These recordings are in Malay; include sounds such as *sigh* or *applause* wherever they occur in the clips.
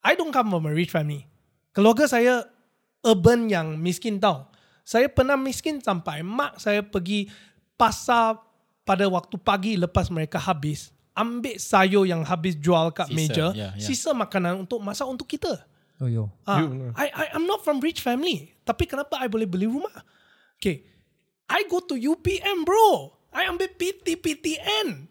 I don't come from a rich family. Keluarga saya urban yang miskin tau. Saya pernah miskin sampai mak saya pergi pasar pada waktu pagi lepas mereka habis. Ambil sayur yang habis jual kat Sisa, meja. ya, ya. Sisa makanan untuk masak untuk kita. Oh yo. Ah, I, I I'm not from rich family. Tapi kenapa I boleh beli rumah? Okay. I go to UPM bro. I ambil PT PTN.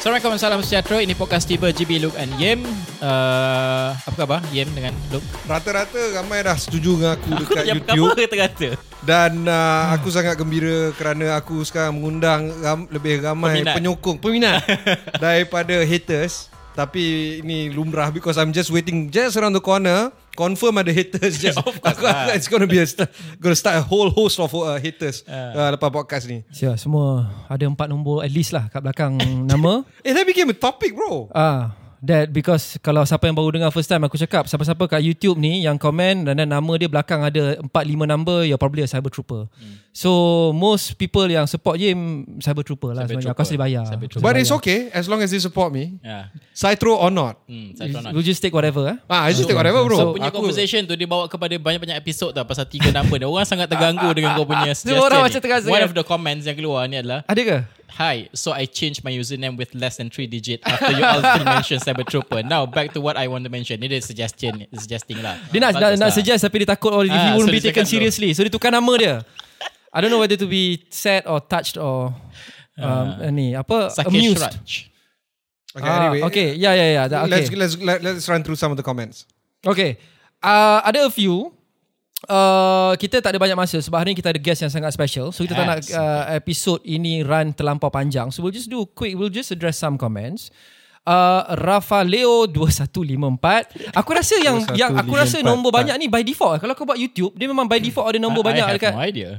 Assalamualaikum salam sejahtera. Ini podcast tiba GB, Luke and Yem. Uh, Apa khabar Yem dengan Luke? Rata-rata ramai dah setuju dengan aku dekat Yang YouTube. pertama kata-kata dan uh, aku sangat gembira kerana aku sekarang mengundang ram, lebih ramai Peminat. penyokong. Peminat. *laughs* Daripada haters. Tapi ini lumrah because I'm just waiting just around the corner confirm ada haters. *laughs* Just Of course aku, lah. it's gonna be a st- gonna start a whole host of uh, haters uh, lepas podcast ni. Siap semua ada empat nombor at least lah kat belakang nama. *laughs* eh that became a topic bro. Ah, that because kalau siapa yang baru dengar first time aku cakap siapa-siapa kat YouTube ni yang komen dan then nama dia belakang ada 4 5 number you're probably a cyber trooper. Hmm. So most people yang support Yim cyber trooper lah Cyber sebenarnya. trooper. Aku asli bayar. But it's okay as long as they support me Ya. Cytro or not Hmm. We'll just take whatever eh. ah I just take whatever bro So, Punya aku conversation tu dia bawa kepada banyak-banyak episod tau pasal tiga *laughs* nama dia. Orang sangat terganggu dengan kau punya suggestion. Orang ni. macam terasa, One of the comments yang keluar ni adalah Ada ke? Hi, so I changed my username with less than 3 digit after you all *laughs* mentioned Cyber Trooper. Now back to what I want to mention. Ini dia suggestion, suggesting lah. Dia nak, nak, Bagus nak lah. suggest tapi dia takut oh, if he Ah, won't so be taken seriously. So dia tukar nama dia. I don't know whether to be sad or touched or um, ni apa Sakesh amused. Raj. okay Ah, anyway okay, yeah, yeah, yeah. that- Okay. let's let's let, let's run through some of the comments Okay. Uh, ada a few. Uh, kita tak ada banyak masa sebab hari ni kita ada guest yang sangat special. So kita tak nak Yes. uh, episode ini run terlampau panjang. So we'll just do quick. We'll just address some comments. Uh, Rafa Leo 2154 Aku rasa yang *laughs* yang aku rasa 2154. nombor banyak ni by default Kalau kau buat YouTube Dia memang by default ada nombor I banyak have dekat no idea.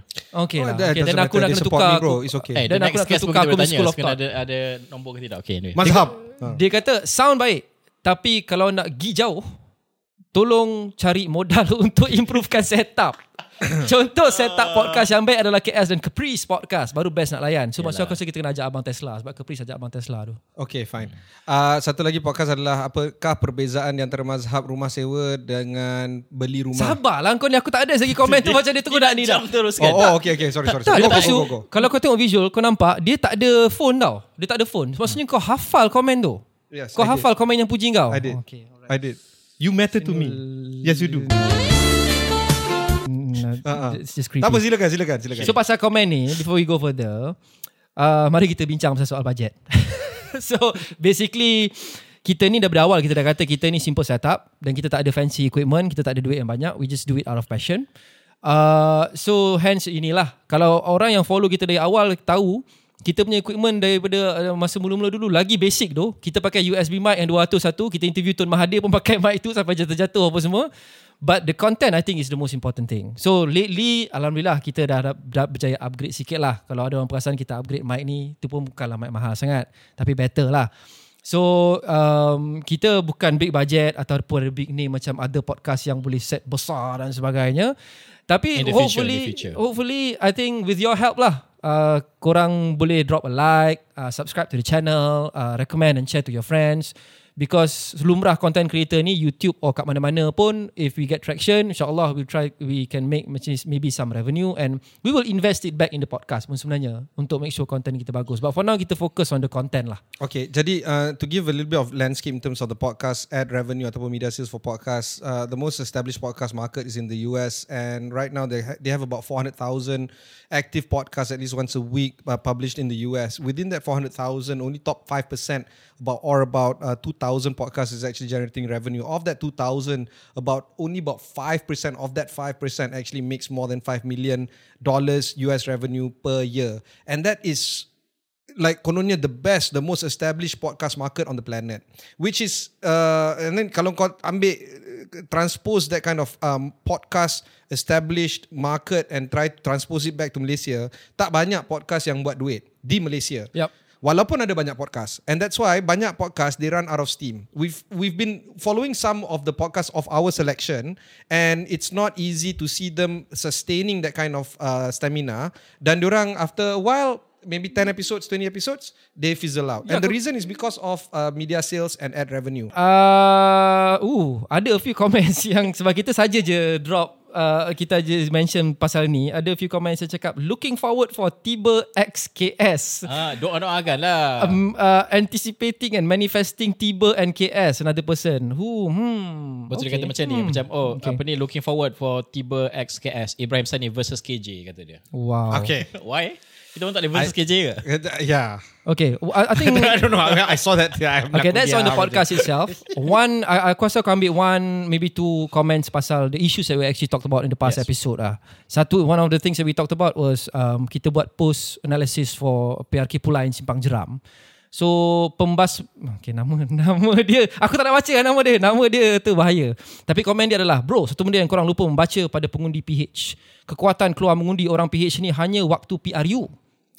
Okay Oh, lah okay, Dan aku nak kena tukar me, bro. aku- It's okay. Eh, Dan aku nak tukar aku school of thought. ada, ada nombor ke tidak. Okay, anyway. mazhab Dia kata sound baik Tapi kalau nak pergi jauh Tolong cari modal *laughs* untuk improvekan setup *coughs* Contoh setup podcast yang baik adalah KS dan Caprice Podcast Baru best nak layan So maksud aku rasa kita kena ajak Abang Tesla Sebab Caprice ajak Abang Tesla tu Okay, fine. Uh, satu lagi podcast adalah apakah perbezaan di antara mazhab rumah sewa dengan beli rumah? Sabarlah kau ni aku tak ada lagi komen tu *laughs* Macam dia tunggu nak ni dah Jam terus kan. Oh, oh, okay, okay. Sorry, sorry. tak, sorry. Go, lepas go, go, go, go. Kalau kau tengok visual Kau nampak Dia tak ada phone tau Dia tak ada phone Maksudnya kau hafal komen tu Yes, Kau I did. hafal komen yang puji kau I did. Oh, okay. I did. You matter to me. Yes, you do. Mm, Ah, ah. It's just creepy Tak apa, silakan, silakan, silakan. So pasal komen ni Before we go further uh, Mari kita bincang pasal soal budget *laughs* So basically Kita ni dah berawal Kita dah kata kita ni simple setup Dan kita tak ada fancy equipment Kita tak ada duit yang banyak We just do it out of passion uh, So hence inilah Kalau orang yang follow kita dari awal Tahu kita punya equipment daripada uh, masa mula-mula dulu lagi basic tu kita pakai USB mic yang 200 satu kita interview Tun Mahathir pun *laughs* pakai mic tu sampai jatuh-jatuh apa semua but the content I think is the most important thing so lately Alhamdulillah kita dah, dah, dah berjaya upgrade sikit lah kalau ada orang perasan kita upgrade mic ni tu pun bukanlah mic mahal sangat tapi better lah So um, kita bukan big budget ataupun ada big name macam other podcast yang boleh set besar dan sebagainya. Tapi In the future, hopefully in the future. hopefully I think with your help lah uh, korang boleh drop a like, uh, subscribe to the channel, uh, recommend and share to your friends because lumrah content creator ni YouTube or kat mana-mana pun if we get traction insyaallah we'll try we can make maybe some revenue and we will invest it back in the podcast pun sebenarnya untuk make sure content kita bagus but for now kita focus on the content lah Okay, jadi uh, to give a little bit of landscape in terms of the podcast ad revenue ataupun media sales for podcasts, uh, the most established podcast market is in the US, and right now they ha- they have about four hundred thousand active podcasts at least once a week uh, published in the US. Within that four hundred thousand, only top five percent about or about uh, thousand podcasts is actually generating revenue. Of that two thousand, about only about five percent of that five percent actually makes more than five million dollars US revenue per year, and that is like kononnya the best, the most established podcast market on the planet, which is uh, and then kalau kau ambil uh, transpose that kind of um, podcast established market and try to transpose it back to Malaysia, tak banyak podcast yang buat duit di Malaysia. Yup. Walaupun ada banyak podcast. And that's why banyak podcast they run out of steam. We've we've been following some of the podcasts of our selection and it's not easy to see them sustaining that kind of uh, stamina. Dan diorang after a while maybe 10 episodes, 20 episodes, they fizzle out. and the reason is because of uh, media sales and ad revenue. Uh, uh, ada a few *laughs* comments yang sebab kita saja je drop uh, kita je mention pasal ni ada few comments yang cakap looking forward for Tiber XKS Ah, doa-doa agan lah. um, uh, anticipating and manifesting Tiber and KS another person who hmm Betul dia okay. kata macam ni Hmm. Macam oh Okay. apa ni Looking forward for Tiber XKS Ibrahim Sani versus KJ Kata dia wow Okay. Why? Kita orang tak boleh versus KJ ke? yeah. okay I, I think *laughs* I don't know. I, I saw that. Yeah, I'm Okay, that's on the podcast itself. *laughs* One, I, aku rasa aku ambil one, maybe two comments pasal the issues that we actually talked about in the past Yes. episode. Ah, Satu, one of the things that we talked about was um, kita buat post analysis for PRK Pulain Simpang Jeram. So pembas Okay nama *laughs* Nama dia Aku tak nak baca lah nama dia. Nama dia tu bahaya Tapi komen dia adalah Bro satu benda yang korang lupa Membaca pada pengundi PH Kekuatan keluar mengundi orang PH ni Hanya waktu PRU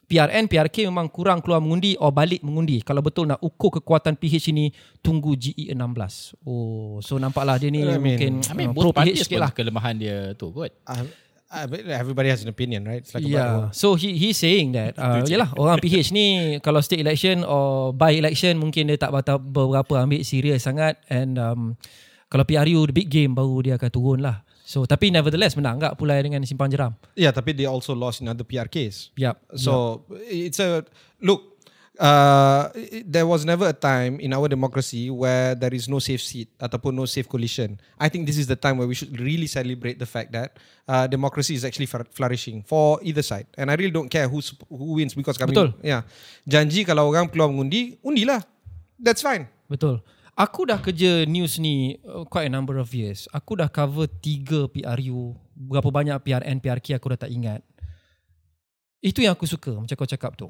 PRN, PRK memang kurang keluar mengundi Or balik mengundi. Kalau betul nak ukur kekuatan PH ini Tunggu GE 16 Oh So nampaklah dia ni I mean- Mungkin I mean uh, pro PH sikit lah. kelemahan dia tu kot. Uh, uh, everybody has an opinion, right? It's like Yeah. battle. So he he saying that uh, yalah orang PH ni *laughs* kalau state election or by election mungkin dia tak berapa, berapa ambil serius sangat and um, kalau PRU the big game baru dia akan turun lah. So tapi nevertheless menang tak pulai dengan Simpang Jeram. Yeah, tapi they also lost in other PRKs. Yup. So it's a look. Uh, there was never a time in our democracy where there is no safe seat ataupun no safe coalition. I think this is the time where we should really celebrate the fact that uh, democracy is actually flour- flourishing for either side. And I really don't care who's, who wins because kami, Betul. yeah, janji kalau orang keluar mengundi, undilah. That's fine. Betul. Aku dah kerja news ni uh, quite a number of years. Aku dah cover tiga PRU. Berapa banyak PRN, PRK aku dah tak ingat. Itu yang aku suka macam kau cakap tu.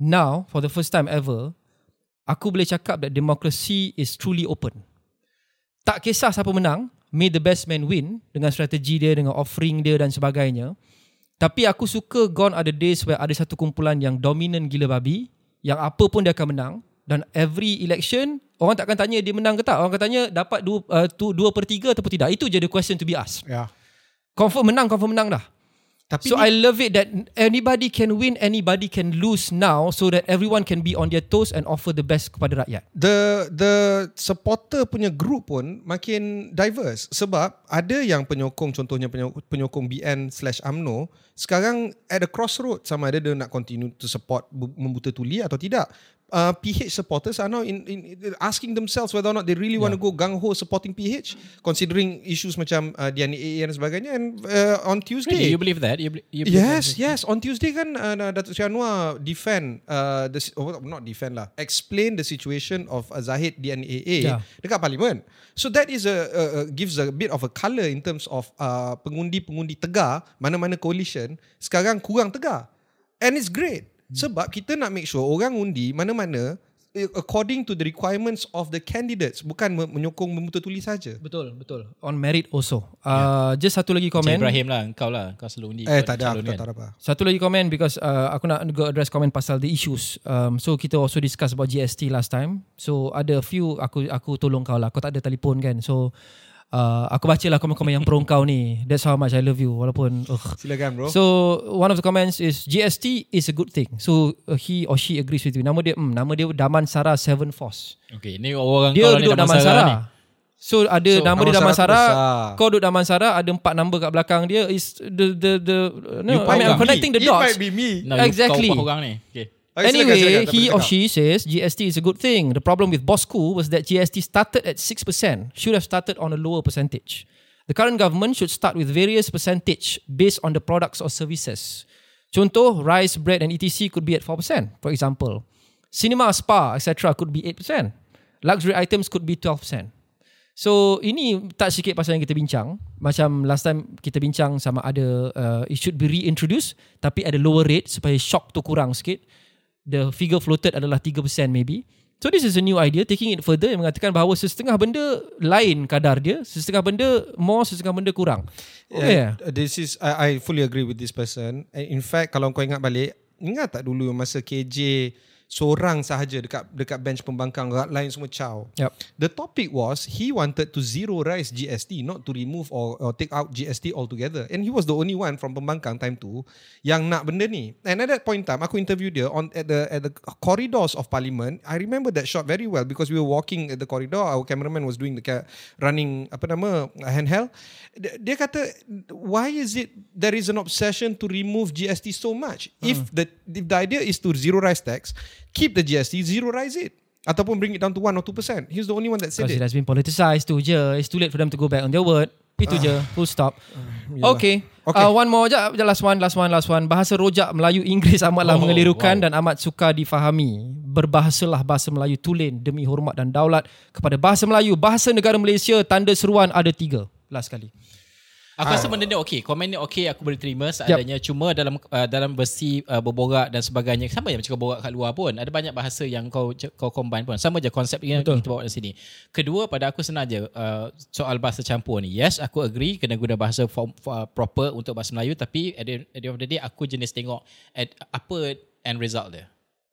Now, for the first time ever, aku boleh cakap that democracy is truly open. Tak kisah siapa menang, may the best man win dengan strategi dia, dengan offering dia dan sebagainya. Tapi aku suka gone are the days where ada satu kumpulan yang dominant gila babi, yang apa pun dia akan menang dan every election orang takkan tanya dia menang ke tak. Orang akan tanya dapat 2 uh, tu, dua per 3 ataupun tidak. Itu je the question to be asked. Yeah. Confirm menang, confirm menang dah. Tapi So ni- I love it that anybody can win, anybody can lose now so that everyone can be on their toes and offer the best kepada rakyat. the the supporter punya group pun makin diverse sebab ada yang penyokong contohnya penyokong, BN slash AMNO sekarang at a crossroad sama ada dia nak continue to support bu- membuta tuli atau tidak uh, PH supporters are now in, in, in asking themselves whether or not they really want to go gung ho supporting PH considering issues macam uh, DNAA dan sebagainya and uh, on Tuesday Really? You believe that? You, you believe Yes, that? yes. On Tuesday kan uh, Datuk Sri Anwar defend uh, the oh, not defend lah, explain the situation of uh, Zahid DNAA Yeah. dekat parlimen. So that is a, a, a gives a bit of a colour in terms of uh, pengundi-pengundi tegar mana-mana coalition sekarang kurang tegar. And it's great sebab kita nak make sure orang undi mana-mana eh, according to the requirements of the candidates bukan me- menyokong memuta tulis saja. Betul, betul. On merit also. Uh, Just satu lagi komen. Ibrahim lah Kau lah Kau selalu undi Eh tak ada, aku tak kan? tahu apa. Satu lagi komen because uh, aku nak juga address komen pasal the issues. Um, so kita also discuss about GST last time. So ada few aku aku tolong kau lah. Kau tak ada telefon kan. So uh, aku baca lah komen-komen yang pro kau ni. That's how much I love you. Walaupun ugh. Silakan bro. So one of the comments is GST is a good thing. So uh, he or she agrees with you. Nama dia hmm, nama dia Daman Sarah Seven Force. Okay ni orang Dia kau lah ni duduk Daman Sarah. ni. So ada So, nama dia Daman Sarah. Kau duduk Daman Sarah ada empat number kat belakang dia is the the the no, I might mean I'm be connecting the It dots. might be me. No, you- Exactly. Kau orang ni okay. Okay, silakan, Anyway, silakan, tak he boleh or she says GST is a good thing. The problem with Bosco was that GST started at 6%, should have started on a lower percentage. The current government should start with various percentage based on the products or services. Contoh, rice, bread and etc could be at 4%, for example. Cinema, spa, etc could be 8%. Luxury items could be 12%. So ini tak sikit pasal yang kita bincang. Macam last time kita bincang sama ada uh, it should be reintroduced tapi ada lower rate supaya shock tu kurang sikit. The figure floated adalah 3% maybe. So this is a new idea taking it further yang mengatakan bahawa sesetengah benda lain kadar dia, sesetengah benda more, sesetengah benda kurang. Yeah. This is I, I fully agree with this person. In fact, kalau kau ingat balik, ingat tak dulu masa KJ seorang sahaja dekat dekat bench pembangkang lain semua caw. Yep. The topic was he wanted to zero rise GST, not to remove or, or take out GST altogether. And he was the only one from pembangkang time tu yang nak benda ni. And at that point in time, aku interview dia on at the at the corridors of parliament. I remember that shot very well because we were walking at the corridor. Our cameraman was doing the ca- running apa nama handheld. Dia, dia kata, why is it there is an obsession to remove GST so much? If the if the idea is to zero rise tax, keep the GST, zero rise it. Ataupun bring it down to 1 or 2%. He's the only one that said Because it it. has been politicized tu je. It's too late for them to go back on their word. Itu je. Full stop. Okay. Okay. Uh, one more je. Last one, last one, last one. Bahasa rojak Melayu Inggeris amatlah Oh, mengelirukan wow. dan amat sukar difahami. Berbahasalah bahasa Melayu tulen demi hormat dan daulat kepada bahasa Melayu. Bahasa negara Malaysia, tanda seruan ada tiga. Last kali. Aku rasa benda ni okey. Komen ni okey aku boleh terima seadanya. Yep. Cuma dalam uh, dalam versi uh, berborak dan sebagainya. Sama yang cakap borak kat luar pun. Ada banyak bahasa yang kau kau combine pun. Sama je konsep yang Betul. kita bawa di sini. Kedua pada aku senang je uh, soal bahasa campur ni. Yes aku agree kena guna bahasa form, uh, proper untuk bahasa Melayu. Tapi at the, at the end of the day aku jenis tengok at apa end result dia.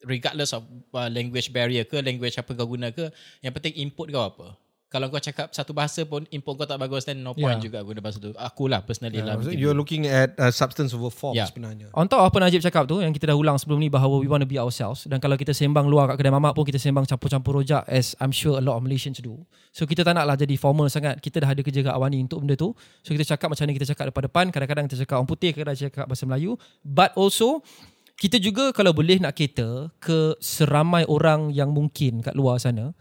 Regardless of uh, language barrier ke, language apa kau guna ke. Yang penting input kau apa. Kalau kau cakap satu bahasa pun input kau tak bagus then no point Yeah. juga guna bahasa tu. Akulah personally Yeah, lah. so you're looking at uh, substance over form Yeah. sebenarnya. On top apa Najib cakap tu yang kita dah ulang sebelum ni bahawa we want to be ourselves dan kalau kita sembang luar kat kedai mamak pun kita sembang campur-campur rojak as I'm sure a lot of Malaysians do. So kita tak naklah jadi formal sangat. Kita dah ada kerja kat awani untuk benda tu. So kita cakap macam mana kita cakap depan-depan. Kadang-kadang kita cakap orang putih, kadang-kadang kita cakap bahasa Melayu. But also kita juga kalau boleh nak cater ke seramai orang yang mungkin kat luar sana.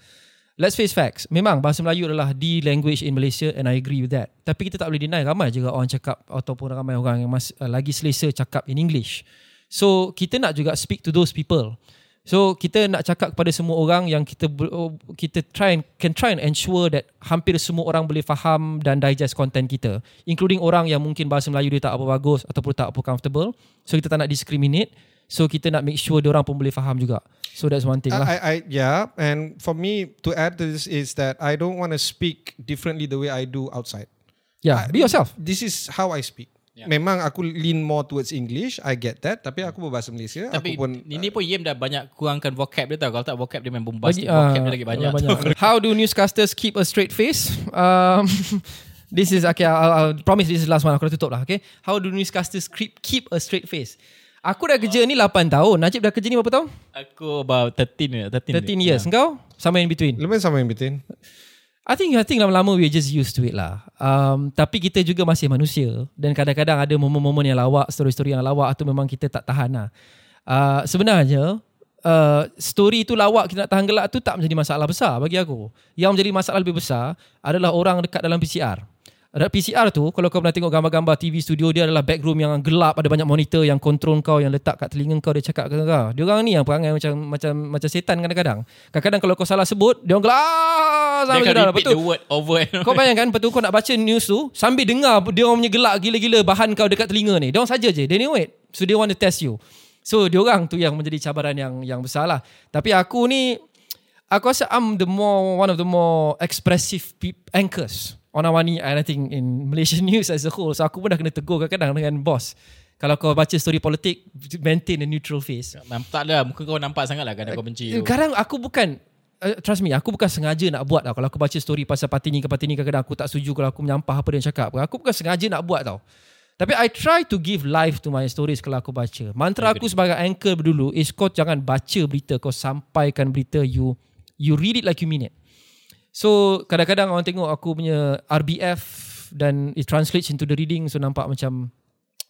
Let's face facts. Memang bahasa Melayu adalah the language in Malaysia and I agree with that. Tapi kita tak boleh deny ramai juga orang cakap ataupun ramai orang yang mas, uh, lagi selesa cakap in English. So kita nak juga speak to those people. So kita nak cakap kepada semua orang yang kita oh, kita try and can try and ensure that hampir semua orang boleh faham dan digest content kita, including orang yang mungkin bahasa Melayu dia tak apa bagus ataupun tak apa comfortable. So kita tak nak discriminate. So kita nak make sure dia orang pun boleh faham juga. So that's one thing lah. I, I, yeah, and for me to add to this is that I don't want to speak differently the way I do outside. yeah, be yourself. This is how I speak. Yeah. Memang aku lean more towards English, I get that. Tapi aku berbahasa Malaysia, Tapi aku pun ini pun Yem dah banyak kurangkan vocab dia tau. Kalau tak vocab dia memang bombastic. ah, vocab dia lagi banyak. banyak. *laughs* How do newscasters keep a straight face? Um, *laughs* this is okay. I'll, I'll promise this is the last one. Aku dah tutup lah. Okay. How do newscasters keep keep a straight face? Aku dah kerja ni 8 tahun. Najib dah kerja ni berapa tahun? Aku about 13 ni. 13, 13 years. Engkau? Sama in between. Lepas sama in between. I think I think lama-lama we just used to it lah. Um, tapi kita juga masih manusia dan kadang-kadang ada momen-momen yang lawak, story-story yang lawak atau memang kita tak tahan lah. Uh, sebenarnya uh, story tu lawak kita nak tahan gelak tu tak menjadi masalah besar bagi aku. Yang menjadi masalah lebih besar adalah orang dekat dalam PCR. Ada PCR tu kalau kau pernah tengok gambar-gambar TV studio dia adalah backroom yang gelap ada banyak monitor yang kontrol kau yang letak kat telinga kau dia cakap ke kau. Dia orang ni yang perangai macam macam macam setan kadang-kadang. Kadang-kadang kalau kau salah sebut dia orang gelap Dia sampai sudah. repeat Lepas tu the word over and kau bayangkan Lepas tu kau nak baca news tu Sambil dengar Dia orang punya gelak gila-gila Bahan kau dekat telinga ni. Dia orang saja je. They know it. So they want to test you. So dia orang tu yang menjadi cabaran yang yang besar lah. Tapi aku ni Aku rasa I'm the more One of the more expressive anchors On Awani And I think in Malaysian *laughs* news as a whole. So aku pun dah kena tegur kadang-kadang dengan bos. Kalau kau baca story politik Maintain a neutral face. Nampak lah. Muka kau nampak sangat lah. Kadang kau benci tu. Kadang aku bukan uh, Trust me Aku bukan sengaja nak buat tau. Kalau aku baca story pasal parti ni ke parti ni Kadang-kadang aku tak setuju Kalau aku menyampah apa dia cakap. Aku bukan sengaja nak buat tau. Tapi I try to give life to my stories Kalau aku baca. Mantra aku sebagai anchor dulu Is kau jangan baca berita Kau sampaikan berita You you read it like you mean it So kadang-kadang orang tengok aku punya RBF Dan it translates into the reading So nampak macam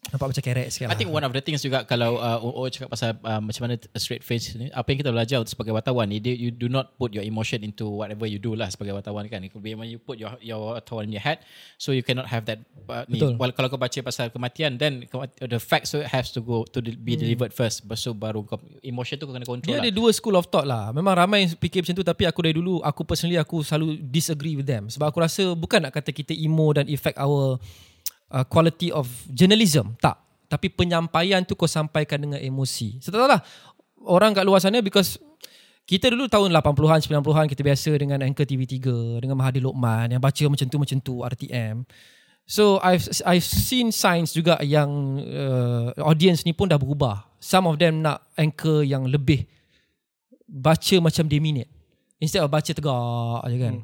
Nampak macam kerek sikit I lah think one of the things juga kalau uh, OO cakap pasal uh, macam mana a straight face ni, apa yang kita belajar sebagai wartawan ni, dia- you do not put your emotion into whatever you do lah sebagai wartawan kan. When you put your your wartawan in your head, so you cannot have that. Uh, ni. Betul. Well, kalau kau baca pasal kematian, then the facts so has to go to be delivered first, so baru kau emotion tu kau kena control Hmm. Dia lah. ada dua school of thought lah. Memang ramai yang fikir macam tu tapi aku dari dulu aku personally aku selalu disagree with them sebab aku rasa bukan nak kata kita emo dan affect our uh, quality of journalism. Tak. Tapi penyampaian tu kau sampaikan dengan emosi. So tak orang kat luar sana because kita dulu tahun 80-an 90-an kita biasa dengan anchor TV3 dengan Mahathir Lokman yang baca macam tu macam tu RTM. So I've I've seen signs juga yang uh, audience ni pun dah berubah. Some of them nak anchor yang lebih baca macam dia minute. Instead of baca tegak je kan.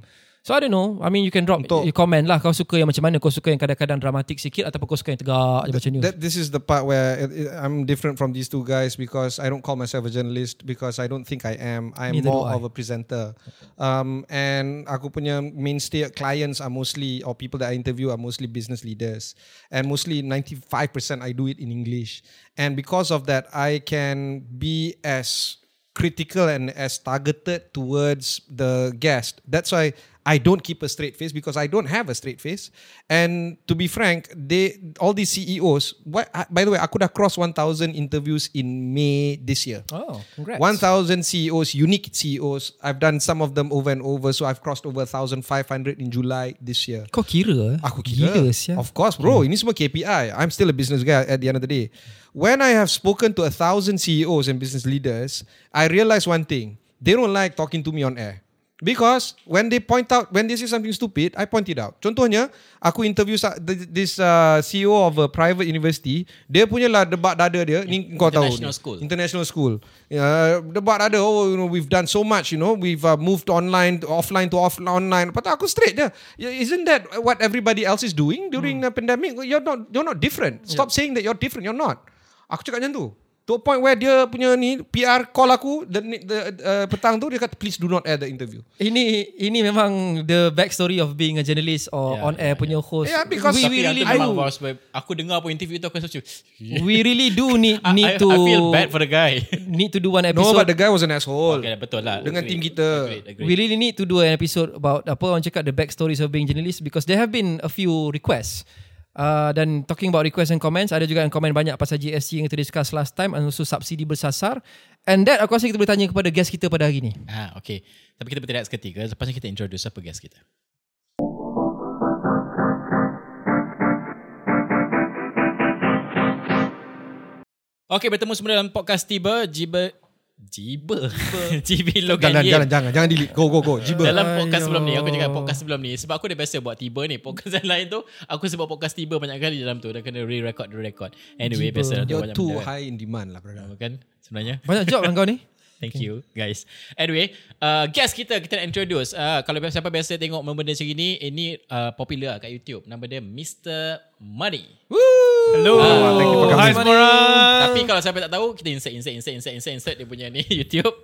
So I don't know. I mean you can drop Untuk- your comment lah. Kau suka yang macam mana? Kau suka yang kadang-kadang dramatik sikit ataupun kau suka yang tegak news? That, this is the part where it, it- I'm different from these two guys because I don't call myself a journalist because I don't think I am. I'm Neither more of a presenter. Um, and aku punya mainstay clients are mostly or people that I interview are mostly business leaders, and mostly 95% I do it in English. And because of that, I can be as critical and as targeted towards the guest. That's why I don't keep a straight face because I don't have a straight face. And to be frank, they all these CEOs. What? By the way, aku dah cross 1,000 interviews in May this year. Oh, congrats. 1,000 CEOs, unique CEOs. I've done some of them over and over. So I've crossed over 1,500 in July this year. Kau kira? eh? Aku kira. Gila siya. Of course, bro. Ini semua KPI. I'm still a business guy at the end of the day. When I have spoken to a thousand CEOs and business leaders, I realize one thing. They don't like talking to me on air. Because when they point out, when they say something stupid, I point it out. Contohnya, aku interview this uh, CEO of a private university. Dia punya lah debat dada dia. Ni kau tahu. International school. International school. Uh, debat ada. Oh, you know, we've done so much. You know, we've uh, moved online, to offline to off online. Lepas tu aku straight je. Yeah, Isn't that what everybody else is doing during the pandemic? You're not, you're not different. Stop saying that you're different. You're not. Aku cakap macam tu. To a point where dia punya ni PR call aku the, the uh, petang tu dia kata please do not air the interview. Ini ini memang the backstory of being a journalist or Yeah, on air punya host. Yeah, because- we, we really do. was, aku dengar pun interview tu aku rasa macam We really do need *laughs* need I, to I feel bad for the guy. *laughs* need to do one No, episode. but the guy was an asshole. okay, betul lah. Dengan Agreed. team kita. Agreed, agreed. We really need to do an episode about apa orang cakap the backstories of being journalist because there have been a few requests. Uh, dan talking about requests and comments ada juga yang komen banyak pasal GST yang kita discuss last time and also subsidi bersasar and that aku rasa kita boleh tanya kepada guest kita pada hari ni Ah, okay. Tapi kita bertindak seketika. Lepas ni kita introduce apa guest kita. Okay, bertemu semua dalam podcast Tiba. Jiba... Jiba? Jibi *laughs* Logan Jangan, jangan, jangan, jangan delete. Go, go, go. Jiba. Dalam podcast Ayo. sebelum ni Aku cakap podcast sebelum ni Sebab aku dah biasa buat tiba ni Podcast *laughs* yang lain tu Aku sebab podcast tiba banyak kali dalam tu Dan kena re-record re-record Anyway Jiba. biasa tu You're banyak too benda. high in demand lah, brother. Kan sebenarnya banyak job kan kau ni *laughs* Thank you guys Anyway uh, Guest kita Kita nak introduce uh, Kalau siapa biasa tengok Benda macam ni Ini uh, popular kat YouTube Nama dia Mr. Money Hello. Ah, thank you for Hi semua. Tapi kalau siapa tak tahu Kita insert insert insert insert insert, insert Dia punya ni *laughs* YouTube.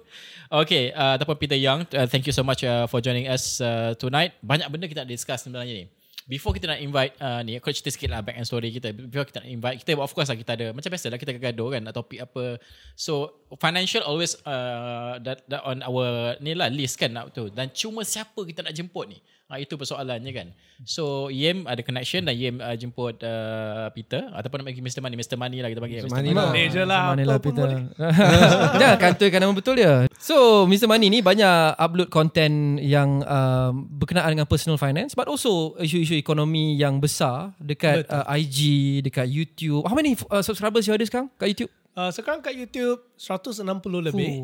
Okay uh, Ataupun Peter Young uh, Thank you so much uh, For joining us uh, tonight. Banyak benda kita nak discuss sebenarnya ni. Before kita nak invite uh, ni Aku cerita sikit lah Back end story kita. Before kita nak invite Kita of course lah kita ada Macam biasa lah Kita gaduh kan Nak topik apa. So Financial always uh, that, that On our Ni lah list kan nak tu. Dan cuma siapa kita nak jemput ni ha, Itu persoalannya kan So Yem ada connection Dan Yem uh, jemput uh, Peter Ataupun nak panggil Mr. Money Mr. Money lah kita panggil Mr. Money lah. Je lah. Mana Apa lah Peter. *laughs* *laughs* Jangan kantoi nama betul dia So Mr. Money ni banyak upload content yang um, berkenaan dengan personal finance But also isu-isu ekonomi yang besar Dekat uh, IG, dekat YouTube How many uh, subscribers you ada sekarang kat YouTube? Uh, sekarang kat YouTube 160 lebih.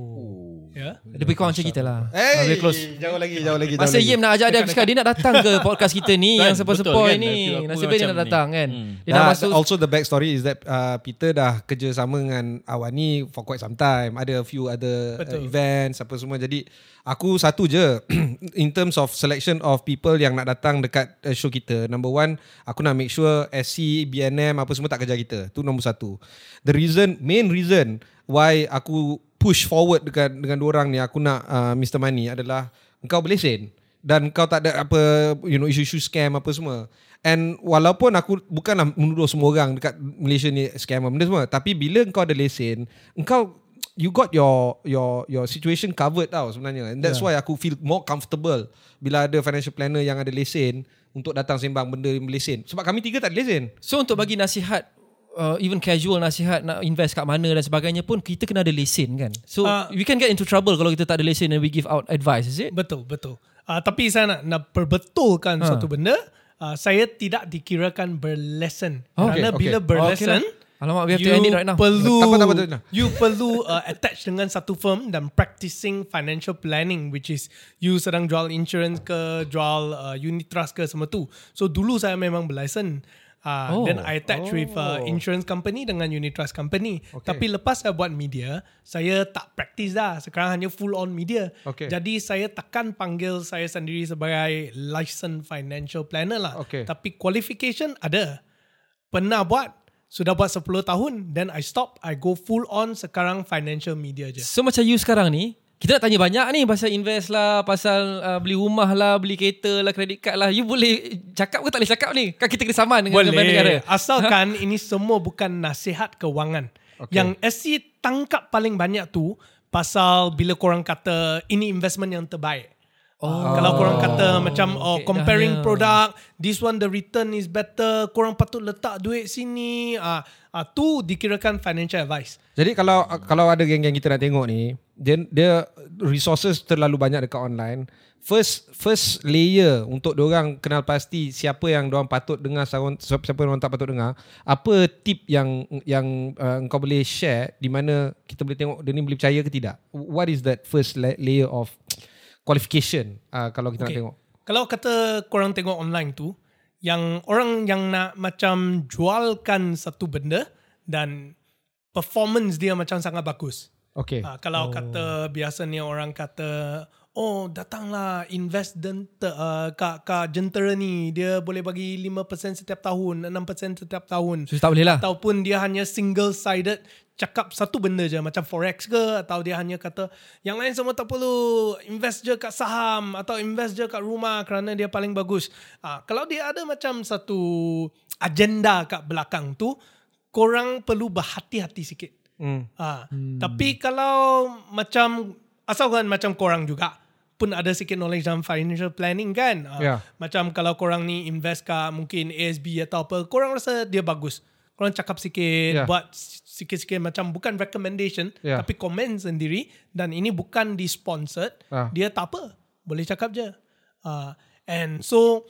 Ya. Lebih kurang macam kita lah Hey, Lebih close jauh lagi, jauh lagi. Masa jauh lagi. Yem nak ajak dia aku cakap dia nak datang ke podcast kita ni Kan, yang sepoi-sepoi kan? ni. Nasib baik dia nak ni. datang kan. Hmm. Dia Dah, masuk also the backstory is that uh, Peter dah kerja sama dengan Awan ni for quite some time. Ada a few other uh, events apa semua. Jadi aku satu je *clears throat* in terms of selection of people yang nak datang dekat uh, show kita. Number one, aku nak make sure SC, BNM apa semua tak kerja kita. Tu nombor satu. The reason, main reason why aku push forward dengan dengan dua orang ni aku nak uh, Mr. Money adalah engkau berlesen dan kau tak ada apa you know isu-isu scam apa semua. And walaupun aku bukanlah menuduh semua orang dekat Malaysia ni scam benda semua, tapi bila engkau ada lesen, engkau you got your your your situation covered tau sebenarnya. And that's yeah. why aku feel more comfortable bila ada financial planner yang ada lesen untuk datang sembang benda lesen. Sebab kami tiga tak ada lesen. So untuk bagi nasihat uh, even casual nasihat nak invest kat mana dan sebagainya pun kita kena ada lesen kan. So Ah. we can get into trouble kalau kita tak ada lesen and we give out advice is it? Betul, betul. Uh, tapi saya nak, nak perbetulkan Ha. suatu benda. Uh, saya tidak dikirakan berlesen. Oh, Kerana okay, bila okay. berlesen, Oh, okay lah. Alamak, we have to end it right now. perlu Tak apa, tak apa, tak apa. you perlu uh, attach dengan satu firm dan practicing financial planning which is you sedang jual insurance ke jual uh, unit trust ke semua tu. So dulu saya memang berlesen. Ah, Oh. then I attach with uh, Oh. insurance company dengan unit trust company. Okay. Tapi lepas saya buat media, saya tak praktis dah. Sekarang hanya full on media. Okay. Jadi saya takkan panggil saya sendiri sebagai licensed financial planner lah. Okay. Tapi qualification ada. Pernah buat, sudah buat 10 tahun, then I stop, I go full on sekarang financial media je. So macam you sekarang ni, kita nak tanya banyak ni pasal invest lah, pasal uh, beli rumah lah, beli kereta lah, kredit card lah. You boleh cakap ke tak boleh cakap ni? Kan kita kena saman dengan bank negara. Boleh. Asalkan ini semua bukan nasihat kewangan. Okay. Yang SC tangkap paling banyak tu pasal bila korang kata ini investment yang terbaik. Oh. Kalau korang kata macam oh Okay, comparing product, this one the return is better, korang patut letak duit sini. Ah, ah tu dikirakan financial advice. Jadi kalau kalau ada geng-geng kita nak tengok ni, dia dia resources terlalu banyak dekat online. First first layer untuk orang kenal pasti siapa yang orang patut dengar siapa siapa yang orang tak patut dengar. Apa tip yang yang uh, kau boleh share di mana kita boleh tengok dia ni boleh percaya ke tidak? What is that first la- layer of qualification uh, kalau kita okay. nak tengok? Kalau kata korang tengok online tu, yang orang yang nak macam jualkan satu benda dan performance dia macam sangat bagus. Okay. Uh, kalau oh. kata biasanya orang kata oh datanglah invest dan uh, kat, kat jentera ni dia boleh bagi 5% setiap tahun, 6% setiap tahun. So tak boleh lah. Ataupun dia hanya single sided cakap satu benda je macam forex ke atau dia hanya kata yang lain semua tak perlu invest je kat saham atau invest je kat rumah kerana dia paling bagus. Ah kalau dia ada macam satu agenda kat belakang tu korang perlu berhati-hati sikit. Hmm. Ah hmm. tapi kalau macam asalkan macam korang juga pun ada sikit knowledge dalam financial planning kan. Ah, Yeah. Macam kalau korang ni invest kat mungkin ASB atau apa, korang rasa dia bagus. Korang cakap sikit, Yeah. buat sikit-sikit macam bukan recommendation, Yeah. tapi komen sendiri dan ini bukan di sponsored, Ah. dia tak apa. Boleh cakap je. Uh, and so,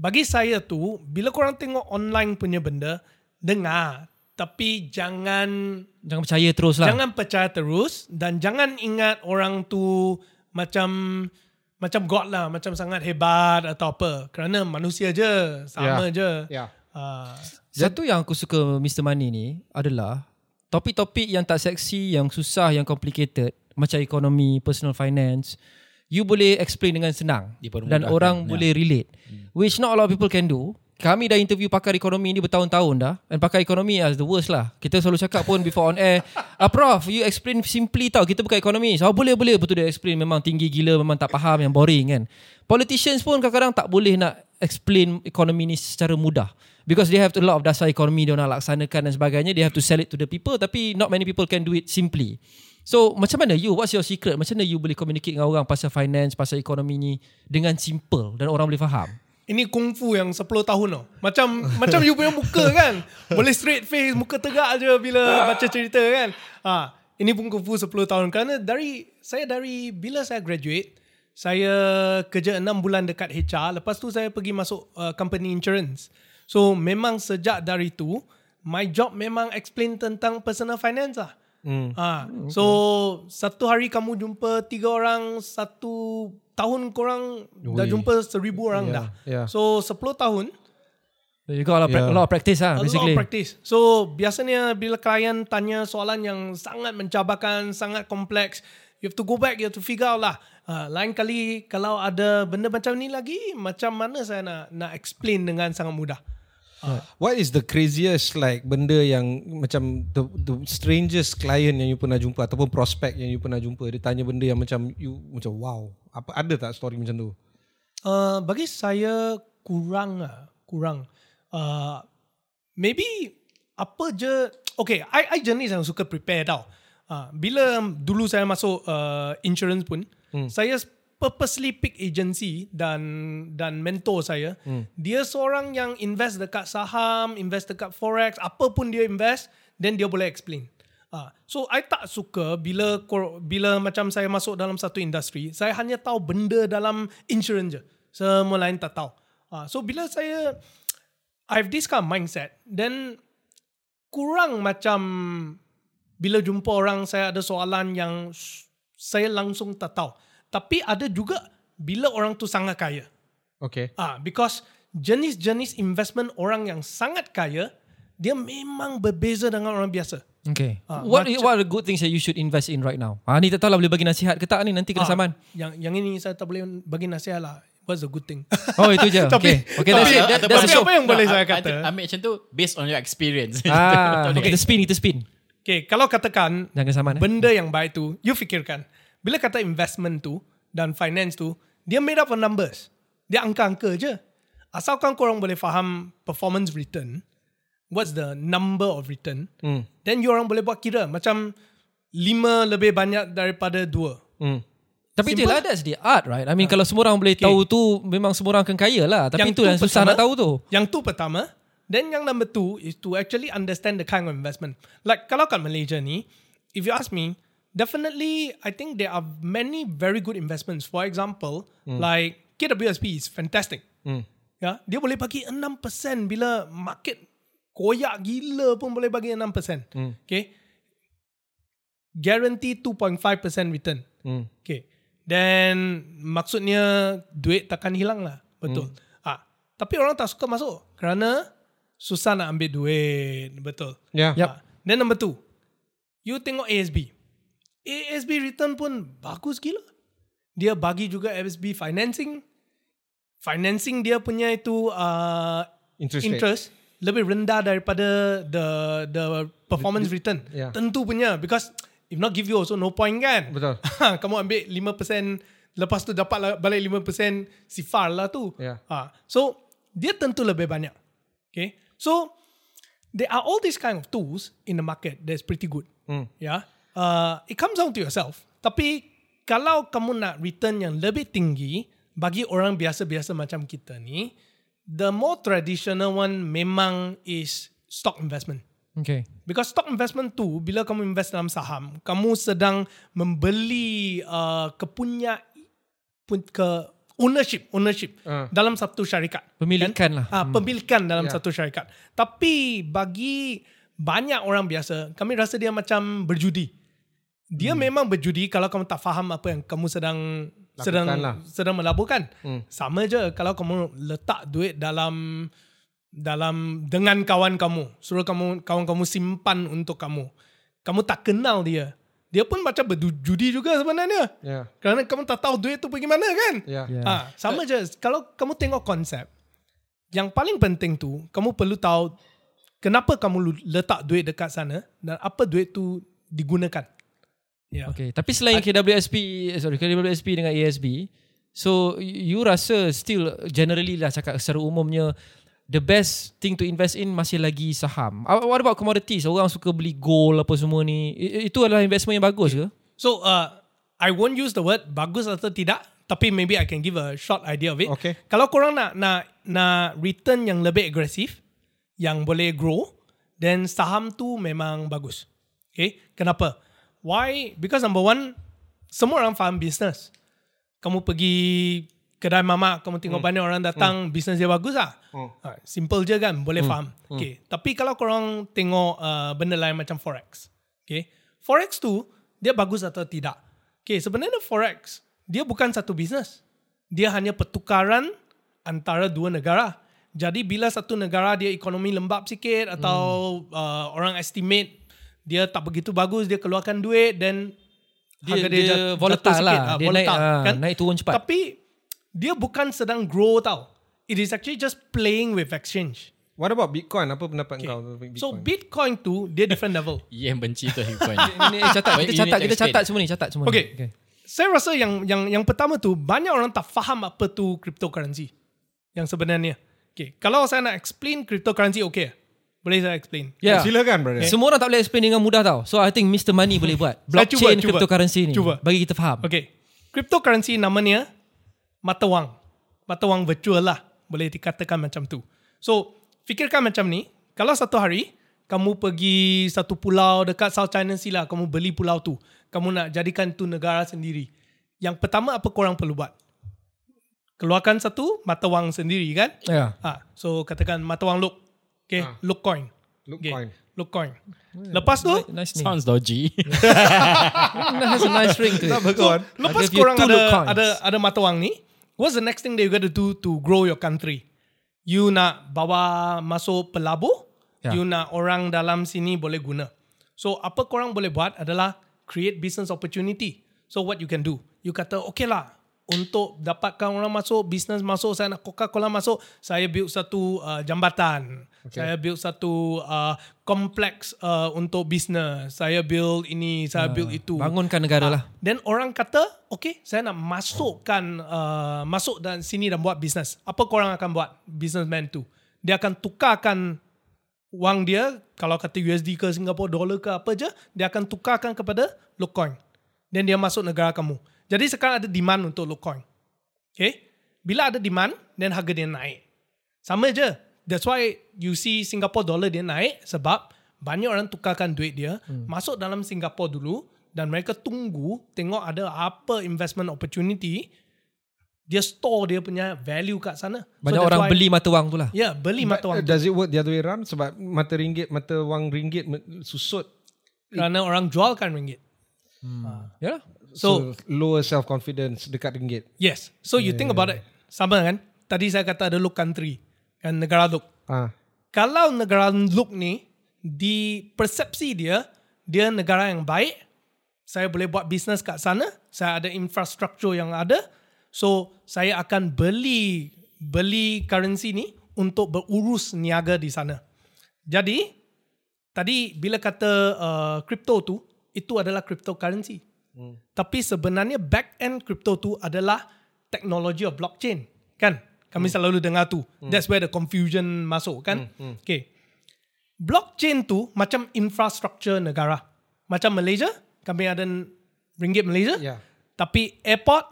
bagi saya tu, bila korang tengok online punya benda, dengar. Tapi jangan Jangan percaya terus lah. Jangan percaya terus dan jangan ingat orang tu macam macam God lah, macam sangat hebat atau apa. Kerana manusia je, sama Ya. je. Ya. Uh, Satu yang aku suka Mr. Money ni adalah topik-topik yang tak seksi, yang susah, yang complicated macam ekonomi, personal finance, you boleh explain dengan senang dan orang ya. boleh relate. Which not a lot of people can do. Kami dah interview pakar ekonomi ni bertahun-tahun dah and pakar ekonomi as the worst lah. Kita selalu cakap pun before on air, ah, Prof, you explain simply tau. Kita bukan ekonomi. So, boleh, boleh. Betul dia explain memang tinggi gila, memang tak faham, yang boring kan. Politicians pun kadang-kadang tak boleh nak explain ekonomi ni secara mudah. Because they have a lot of dasar ekonomi dia nak laksanakan dan sebagainya. They have to sell it to the people tapi not many people can do it simply. So macam mana you? What's your secret? Macam mana you boleh communicate dengan orang pasal finance, pasal ekonomi ni dengan simple dan orang boleh faham? Ini kungfu yang 10 tahun tau. Macam macam you punya muka *laughs* kan. Boleh straight face, muka tegak je bila baca cerita kan. Ah, ini pun kungfu 10 tahun kerana dari saya dari bila saya graduate, saya kerja 6 bulan dekat HR, lepas tu saya pergi masuk uh, company insurance. So memang sejak dari tu, my job memang explain tentang personal finance lah. Hmm. Ah, so satu hari kamu jumpa tiga orang, satu tahun korang dah Ui. jumpa seribu orang Yeah, dah. yeah. So 10 tahun, You got a lot, of pra- Yeah. a lot of practice lah a lot basically. of practice. So biasanya bila klien tanya soalan yang sangat mencabarkan, sangat kompleks, you have to go back, you have to figure out lah. Uh, lain kali kalau ada benda macam ni lagi, macam mana saya nak nak explain dengan sangat mudah. What is the craziest like benda yang macam the, the strangest client yang you pernah jumpa ataupun prospect yang you pernah jumpa dia tanya benda yang macam you macam wow apa ada tak story macam tu Uh, bagi saya kurang lah, kurang. Uh, maybe apa je, okay, I, I jenis yang suka prepare tau. Uh, bila dulu saya masuk uh, insurance pun, hmm. saya purposely pick agency dan dan mentor saya. Hmm. Dia seorang yang invest dekat saham, invest dekat forex, apa pun dia invest, then dia boleh explain. Ah, so I tak suka bila bila macam saya masuk dalam satu industri, saya hanya tahu benda dalam insurance je. Semua lain tak tahu. Ah, so bila saya I have this kind of mindset, then kurang macam bila jumpa orang saya ada soalan yang saya langsung tak tahu. Tapi ada juga bila orang tu sangat kaya. okay Ah, because jenis-jenis investment orang yang sangat kaya, dia memang berbeza dengan orang biasa. Okay. Ah, what macam- what are the good things that you should invest in right now? Ah ni tak tahu lah boleh bagi nasihat ke tak ni nanti kena Ah, saman. Yang yang ini saya tak boleh bagi nasihat lah. What's the good thing? Oh itu je. *laughs* Tapi- okay. Okay that's tapi- it. That, that's tapi apa yang boleh No, saya I- I kata? Ambil macam tu based on your experience. Ah, *laughs* boleh. kita spin, kita spin. okay, kalau katakan Jangan saman. Eh? benda yang baik tu, you fikirkan. Bila kata investment tu dan finance tu, dia made up of numbers. Dia angka-angka je. Asalkan korang boleh faham performance return, what's the number of return, Hmm. then you orang boleh buat kira. Macam lima lebih banyak daripada dua. Hmm. Tapi Simple. itulah that's the art right. I mean kalau semua orang boleh Okay. tahu tu memang semua orang akan kaya lah. Tapi Yang itu tu yang susah pertama. nak tahu tu. Yang tu pertama. Then yang number two is to actually understand the kind of investment. Like kalau kat Malaysia ni, if you ask me, definitely I think there are many very good investments. For example, like KWSP is fantastic. Hmm. Ya, dia boleh bagi 6% bila market koyak gila pun boleh bagi 6%. Okay. Guarantee 2.5% return. Hmm. Okay. Then maksudnya duit takkan hilang lah. Betul. Ah, tapi orang tak suka masuk kerana susah nak ambil duit. Betul. Yeah. Yup. Ah, then number two, you tengok ASB. ASB return pun bagus gila. Dia bagi juga ASB financing. Financing dia punya itu uh, Interest rate. interest lebih rendah daripada the the performance return. yeah. Tentu punya because if not give you also no point kan. Betul. *laughs* Kamu ambil 5% lepas tu dapat balik 5% sifar lah tu. Yeah. Ha. So dia tentu lebih banyak. Okay. So there are all these kind of tools in the market that's pretty good. Hmm. Yeah. Uh, it comes down to yourself. Tapi kalau kamu nak return yang lebih tinggi bagi orang biasa-biasa macam kita ni, the more traditional one memang is stock investment. Okay. Because stock investment tu bila kamu invest dalam saham, kamu sedang membeli uh, kepunyai pun ke ownership ownership Ah. dalam satu syarikat. Pemilikan lah. Ah, pemilikan dalam Ya. satu syarikat. Tapi bagi banyak orang biasa, kami rasa dia macam berjudi. Dia Hmm. memang berjudi kalau kamu tak faham apa yang kamu sedang sedang lah. sedang melaburkan. Hmm. Sama je kalau kamu letak duit dalam dalam dengan kawan kamu, suruh kamu kawan kamu simpan untuk kamu. Kamu tak kenal dia. Dia pun macam berjudi juga sebenarnya. Yeah. Kerana kamu tak tahu duit tu pergi mana kan? Yeah. Yeah. Ah, sama je. Kalau kamu tengok konsep, yang paling penting tu, kamu perlu tahu kenapa kamu letak duit dekat sana dan apa duit tu digunakan. Ya. Okay. Tapi selain KWSP, eh, sorry, KWSP dengan ASB, so you rasa still generally lah cakap secara umumnya the best thing to invest in masih lagi saham. Ah, What about commodities? Orang suka beli gold apa semua ni. Itu adalah investment yang bagus ke? So, uh, I won't use the word bagus atau tidak, tapi maybe I can give a short idea of it. Okay. Kalau korang nak nak nak return yang lebih agresif, yang boleh grow, then saham tu memang bagus. Okay, kenapa? Why? Because number one, semua orang faham business. Kamu pergi kedai mamak, kamu tengok banyak orang datang, business dia bagus lah. Ha, simple je kan, boleh faham. Okay. Tapi kalau korang tengok uh, benda lain macam forex, okay, forex tu dia bagus atau tidak? Okay, sebenarnya forex dia bukan satu business. Dia hanya pertukaran antara dua negara. Jadi bila satu negara dia ekonomi lembab sikit atau uh, orang estimate dia tak begitu bagus, dia keluarkan duit dan Dia, harga dia, jat- volatile jatuh sikit. lah. Ah, dia naik, volatile, ah, naik turun cepat. Tapi dia bukan sedang grow tau. It is actually just playing with exchange. What about Bitcoin? Apa pendapat kau tentang Bitcoin? So Bitcoin tu dia different level. Ia *laughs* yang benci tu Bitcoin. *laughs* Ini catat, kita catat, kita catat semua ni, catat semua Okay. ni. Okay. Saya rasa yang yang yang pertama tu banyak orang tak faham apa tu cryptocurrency. Yang sebenarnya. Okay, kalau saya nak explain cryptocurrency okay. Boleh saya explain? Ya. Silakan brother. Semua orang tak boleh explain dengan mudah tau. So I think Mr. Money boleh buat. *laughs* Saya cuba, Blockchain cuba. cryptocurrency ni. Cuba. Bagi kita faham. Okay. Cryptocurrency namanya mata wang. Mata wang virtual lah. Boleh dikatakan macam tu. So, fikirkan macam ni. Kalau satu hari, kamu pergi satu pulau dekat South China Sea lah. Kamu beli pulau tu. Kamu nak jadikan tu negara sendiri. Yang pertama apa korang perlu buat? Keluarkan satu mata wang sendiri kan? Ya. Ah, so katakan mata wang look. Okay, Ah. look coin. Look Okay, coin. Look coin. Lepas tu, Nice name. Sounds dodgy. *laughs* *laughs* has a nice ring to it. Berkawan. Lepas you korang ada ada ada mata wang ni, what's the next thing that you got to do to grow your country? You nak bawa masuk pelabur, Ya. you nak orang dalam sini boleh guna. So apa korang boleh buat adalah create business opportunity. So what you can do? You kata okay lah untuk dapatkan orang masuk, business masuk, saya nak Coca-Cola masuk, saya build satu uh, jambatan. Okay. Saya build satu uh, kompleks uh, untuk business. Saya build ini, saya build itu. Bangunkan negara lah. Then orang kata, okay, saya nak masukkan uh, masuk dan sini dan buat bisnes. Apa korang akan buat businessman tu? Dia akan tukarkan wang dia, kalau kata USD ke Singapore dollar ke apa je, dia akan tukarkan kepada Lookcoin. Dan dia masuk negara kamu. Jadi sekarang ada demand untuk Lookcoin. Okay? Bila ada demand, then harga dia naik. Sama je. That's why you see Singapore dollar dia naik sebab banyak orang tukarkan duit dia hmm. masuk dalam Singapore dulu dan mereka tunggu tengok ada apa investment opportunity dia store dia punya value kat sana. Banyak that's orang why- beli mata wang tu lah. Ya, yeah, beli But, mata wang uh, does it work the other way around? Sebab mata ringgit, mata wang ringgit susut. Kerana orang jualkan ringgit. Ya lah. So, So, lower self confidence dekat ringgit. yes. So you think about it. Sama kan? Tadi saya kata ada look country. Kan negara look. Ah, kalau negara look ni di persepsi dia dia negara yang baik saya boleh buat bisnes kat sana saya ada infrastruktur yang ada so saya akan beli beli currency ni untuk berurus niaga di sana jadi tadi bila kata uh, crypto tu itu adalah cryptocurrency hmm. tapi sebenarnya back end crypto tu adalah teknologi of blockchain kan kami hmm. selalu dengar tu hmm. that's where the confusion masuk kan hmm. okay blockchain tu macam infrastruktur negara macam Malaysia kami ada ringgit Malaysia Yeah. tapi airport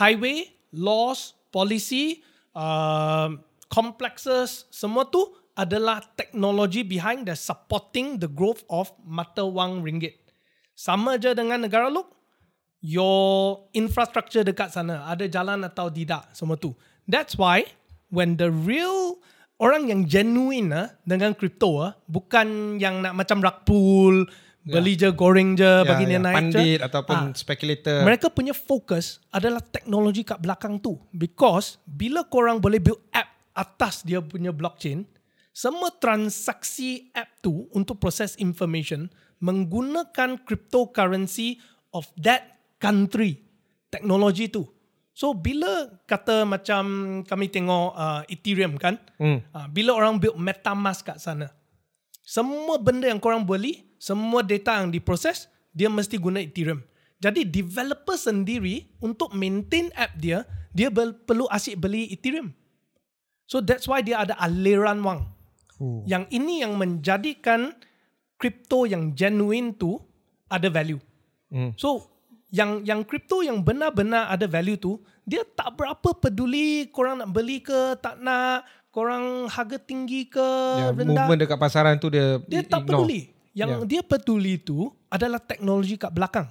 highway laws policy uh, complexes semua tu adalah teknologi behind the supporting the growth of mata wang ringgit sama je dengan negara look your infrastructure dekat sana ada jalan atau tidak semua tu that's why when the real orang yang genuine ah dengan crypto ah bukan yang nak macam rug pull beli je goreng je bagi dia naik je Pandit ataupun Ah. spekulator. mereka punya fokus adalah teknologi kat belakang tu because bila korang boleh build app atas dia punya blockchain semua transaksi app tu untuk proses information menggunakan cryptocurrency of that country teknologi tu so bila kata macam kami tengok uh, Ethereum kan Hmm. uh, bila orang build MetaMask kat sana semua benda yang korang beli, semua data yang diproses, dia mesti guna Ethereum. Jadi developer sendiri untuk maintain app dia, dia bel- perlu asyik beli Ethereum. So that's why dia ada aliran wang. Oh. Yang ini yang menjadikan crypto yang genuine tu ada value. Hmm. So yang yang crypto yang benar-benar ada value tu, dia tak berapa peduli korang nak beli ke tak nak, korang harga tinggi ke Ya, rendah. movement dekat pasaran tu dia Dia tak peduli. Yang Yeah. dia peduli tu adalah teknologi kat belakang.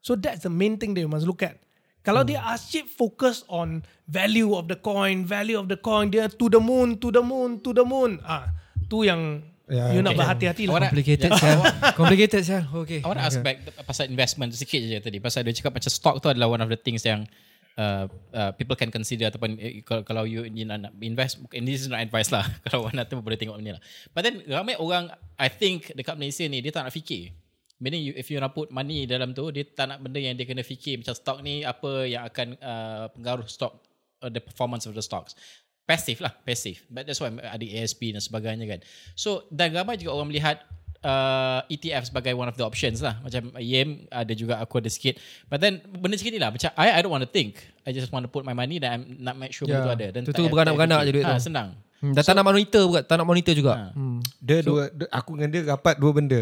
So that's the main thing they must look at. Kalau Hmm. dia asyik focus on value of the coin, value of the coin, dia to the moon, to the moon, to the moon. Ah, tu yang Ya, you nak okay. berhati-hati lah. Awak nak- Complicated Ya. sial. *laughs* Complicated sial. Okay. I want to ask back pasal investment sikit je tadi. Pasal dia cakap macam stock tu adalah one of the things yang uh, uh, people can consider ataupun eh, kalau, kalau you ni nak nak invest, and this is not advice lah. *laughs* kalau orang nak tu boleh tengok ni lah. But then ramai orang, I think dekat Malaysia ni, dia tak nak fikir. Meaning you, if you nak put money dalam tu, dia tak nak benda yang dia kena fikir. Macam stock ni, apa yang akan uh, pengaruh stock, uh, the performance of the stocks. Passive lah, passive. But that's why ada ASP dan sebagainya kan. So, dan ramai juga orang melihat uh, ETF sebagai one of the options lah. Macam YEM ada juga aku ada sikit. But then benda macam ni lah. Macam I, I don't want to think. I just want to put my money dan I'm nak make sure Ya. benda tu ada. Dan Tu- tu beranak-beranak je duit tu. Ha, senang. Hmm, dah tak nak monitor juga, tak nak monitor juga. Ha. Hmm. Dia dua dia, aku dengan dia dapat dua benda.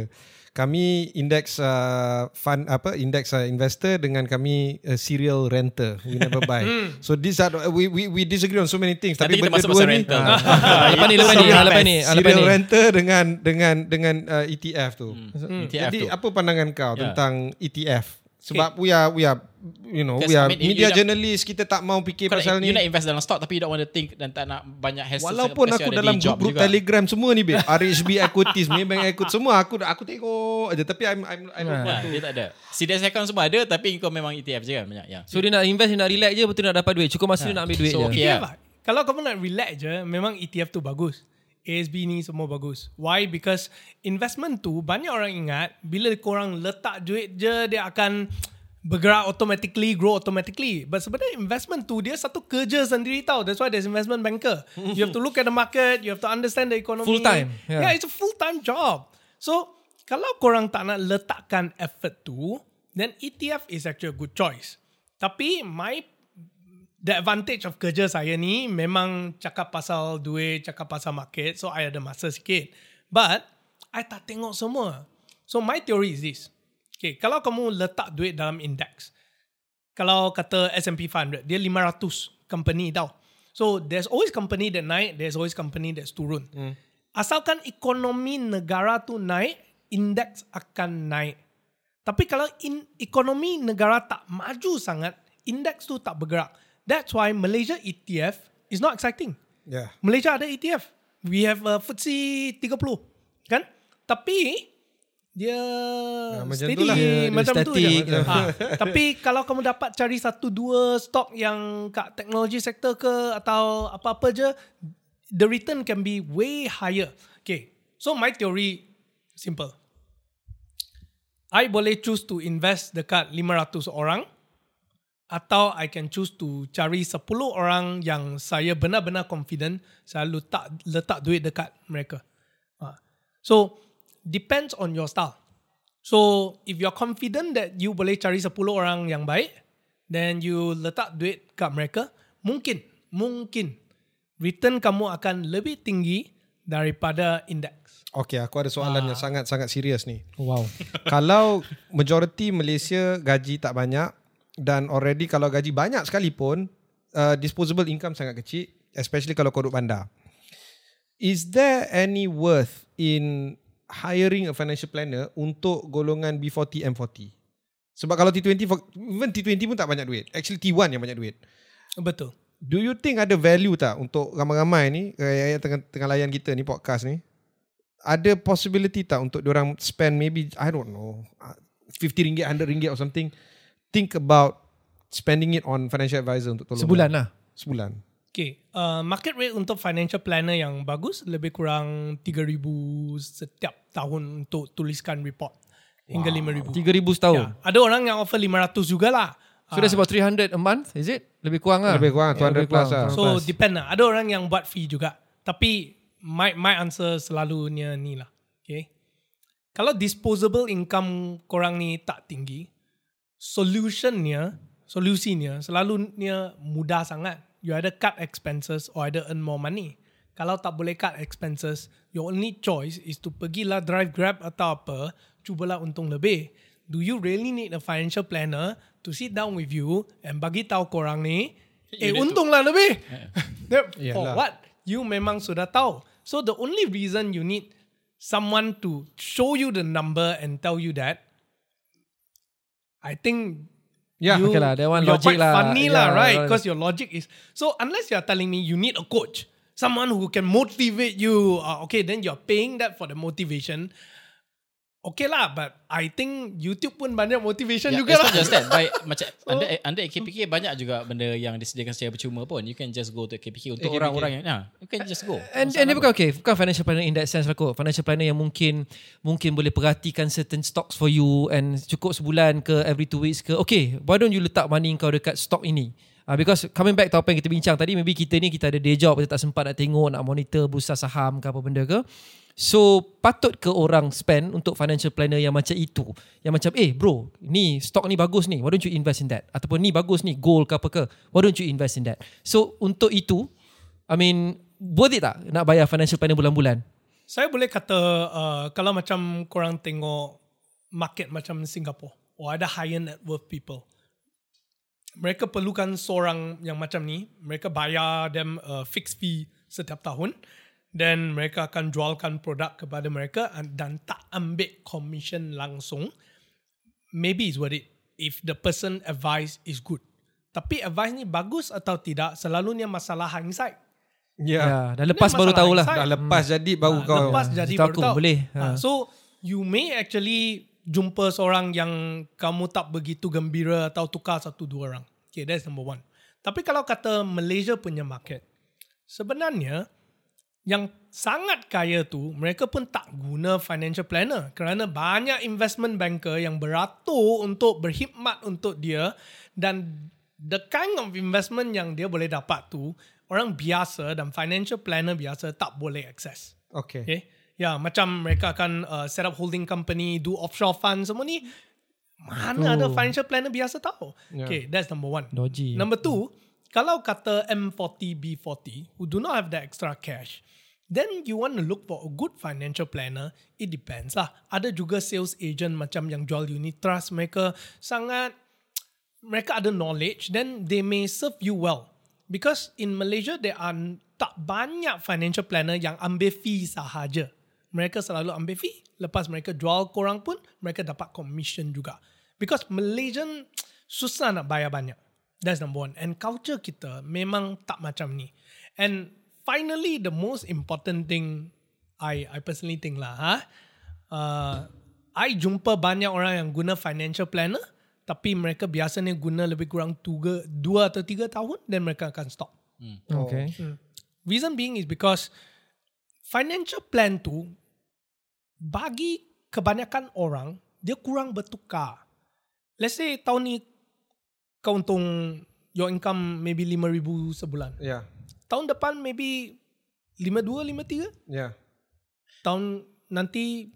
Kami index uh, fund apa index uh, investor dengan kami uh, serial renter. We never buy. *laughs* so these are we we we disagree on so many things Nanti tapi benda dua ni *laughs* *laughs* lepas ni, lepas ni, lepas ni, serial renter dengan dengan dengan uh, ETF tu. Hmm. ETF Jadi tu. apa pandangan kau Ya. tentang ETF? Sebab we are we are you know we Because, are I mean, you- media you journalist kita tak mau fikir Kau pasal you ni. nak invest dalam stock tapi you don't want to think dan tak nak banyak hassle. Walaupun aku dalam grup-grup juga. Telegram semua ni babe. *laughs* RHB equities, Maybank equities semua aku aku tengok aja tapi I'm I'm I don't Ha, want to. dia tak ada. CDS account semua ada tapi kau memang ETF je kan banyak. Ya. So dia nak invest, dia nak relax je, betul nak dapat duit. Cukup masa dia nak ambil duit So, je. okay. ETF Yeah. lah. kalau kamu nak relax je, memang ETF tu bagus. ASB ni semua bagus. Why? Because investment tu banyak orang ingat bila korang letak duit je dia akan bergerak automatically, grow automatically. But sebenarnya investment tu dia satu kerja sendiri tau. That's why there's investment banker. You have to look at the market, you have to understand the economy. Full time, yeah. yeah it's a full time job. So kalau korang tak nak letakkan effort tu, then ETF is actually a good choice. Tapi my the advantage of kerja saya ni memang cakap pasal duit, cakap pasal market, so I ada masa sikit. But I tak tengok semua. So my theory is this. Okay, kalau kamu letak duit dalam index, kalau kata S&P 500, dia 500 company tau. So there's always company that naik, there's always company that's turun. Hmm. Asalkan ekonomi negara tu naik, index akan naik. Tapi kalau in, ekonomi negara tak maju sangat, index tu tak bergerak. That's why Malaysia ETF is not exciting. Yeah. Malaysia ada ETF. We have a FTSE 30. Kan? Tapi dia Ya, macam steady tu lah. Dia- dia macam tu je. static. Ha. Tapi kalau kamu dapat cari satu dua stok yang kat teknologi sektor ke atau apa-apa je, the return can be way higher. Okay. So my theory simple. I boleh choose to invest dekat 500 orang atau I can choose to cari 10 orang yang saya benar-benar confident saya letak letak duit dekat mereka. Ha. So depends on your style. So if you're confident that you boleh cari 10 orang yang baik, then you letak duit kat mereka, mungkin mungkin return kamu akan lebih tinggi daripada indeks. Okay, aku ada soalan yang sangat-sangat serius ni. Wow. *laughs* kalau majoriti Malaysia gaji tak banyak dan already kalau gaji banyak sekalipun uh, disposable income sangat kecil especially kalau kau duduk bandar. Is there any worth in hiring a financial planner untuk golongan B40 M40? Sebab kalau T20 for- even T20 pun tak banyak duit. Actually T1 yang banyak duit. Betul. Do you think ada value tak untuk ramai-ramai ni yang tengah tengah layan kita ni podcast ni? Ada possibility tak untuk orang spend maybe I don't know uh, 50 ringgit, 100 ringgit or something think about spending it on financial advisor untuk tolong Sebulan lah. Sebulan. Okay, uh, market rate untuk financial planner yang bagus lebih kurang 3000 setiap tahun untuk tuliskan report hingga wow. 5000. 3000 setahun. Ya, ada orang yang offer 500 jugalah. So that's about 300 a month, is it? Lebih kurang lah. Lebih kurang, 200 lebih plus lah. So depend lah. Ada orang yang buat fee juga. Tapi my my answer selalunya ni lah. Okay. Kalau disposable income korang ni tak tinggi, solutionnya, solusinya selalunya mudah sangat. You either cut expenses or either earn more money. Kalau tak boleh cut expenses, your only choice is to pergilah drive grab atau apa, cubalah untung lebih. Do you really need a financial planner to sit down with you and bagi tahu korang ni, eh untunglah lebih. *laughs* That- For what? You memang sudah tahu. So the only reason you need someone to show you the number and tell you that, I think Yeah, you, okay lah, that one you're logic quite lah. funny Yeah, right? right. Because your logic is so. Unless you're telling me you need a coach, someone who can motivate you, uh, okay, then you're paying that for the motivation. Okay lah, but I think YouTube pun banyak motivation Yeah, juga it's lah. not just *laughs* that. By, macam under, under KPK banyak juga benda yang disediakan secara percuma pun. You can just go to KPK untuk KPK. orang-orang yang, yeah, you can just go. And, and dia bukan okay, bukan financial planner in that sense lah kot. Financial planner yang mungkin mungkin boleh perhatikan certain stocks for you and cukup sebulan ke every two weeks ke. Okay, why don't you letak money kau dekat stock ini? Uh, because coming back to apa yang kita bincang tadi, maybe kita ni kita ada day job, kita tak sempat nak tengok, nak monitor bursa saham ke apa benda ke. So, patut ke orang spend untuk financial planner yang macam itu? Yang macam, eh bro, ni stock ni bagus ni, why don't you invest in that? Ataupun ni bagus ni, gold ke apa ke, why don't you invest in that? So, untuk itu, I mean, worth it tak nak bayar financial planner bulan-bulan? Saya boleh kata uh, kalau macam korang tengok market macam Singapore or ada higher net worth people. Mereka perlukan seorang yang macam ni. Mereka bayar them a fixed fee setiap tahun. Then mereka akan jualkan produk kepada mereka and- dan tak ambil commission langsung. Maybe it's worth it if the person advice is good. Tapi advice ni bagus atau tidak selalunya masalah hindsight. Yeah. Ya, dah lepas baru tahulah. Dah lepas jadi baru Ah, kau. Lepas jadi baru aku tahu. boleh. Ah. so you may actually jumpa seorang yang kamu tak begitu gembira atau tukar satu dua orang. Okay, that's number one. Tapi kalau kata Malaysia punya market, Sebenarnya yang sangat kaya tu mereka pun tak guna financial planner kerana banyak investment banker yang beratur untuk berkhidmat untuk dia dan the kind of investment yang dia boleh dapat tu orang biasa dan financial planner biasa tak boleh access. Okay. Okay. Ya, macam mereka akan uh, set up holding company, do offshore fund semua ni. Mana ada financial planner biasa tahu. Yeah. Okay, that's number one. Dodgy. Number two, kalau kata M40, B40, who do not have the extra cash, then you want to look for a good financial planner, it depends lah. Ada juga sales agent macam yang jual unit trust, mereka sangat, mereka ada knowledge, then they may serve you well. Because in Malaysia, there are tak banyak financial planner yang ambil fee sahaja. Mereka selalu ambil fee, lepas mereka jual korang pun, mereka dapat commission juga. Because Malaysian *tsk* susah nak bayar banyak. That's number one. And culture kita memang tak macam ni. And finally, the most important thing I I personally think lah, ha? Uh, I jumpa banyak orang yang guna financial planner, tapi mereka biasanya guna lebih kurang tuga, dua atau tiga tahun, dan mereka akan stop. Okay. Reason being is because financial plan tu bagi kebanyakan orang dia kurang bertukar. Let's say tahun ni kau untung your income maybe 5000 sebulan. Yeah. Tahun depan maybe 52 53. Yeah. Tahun nanti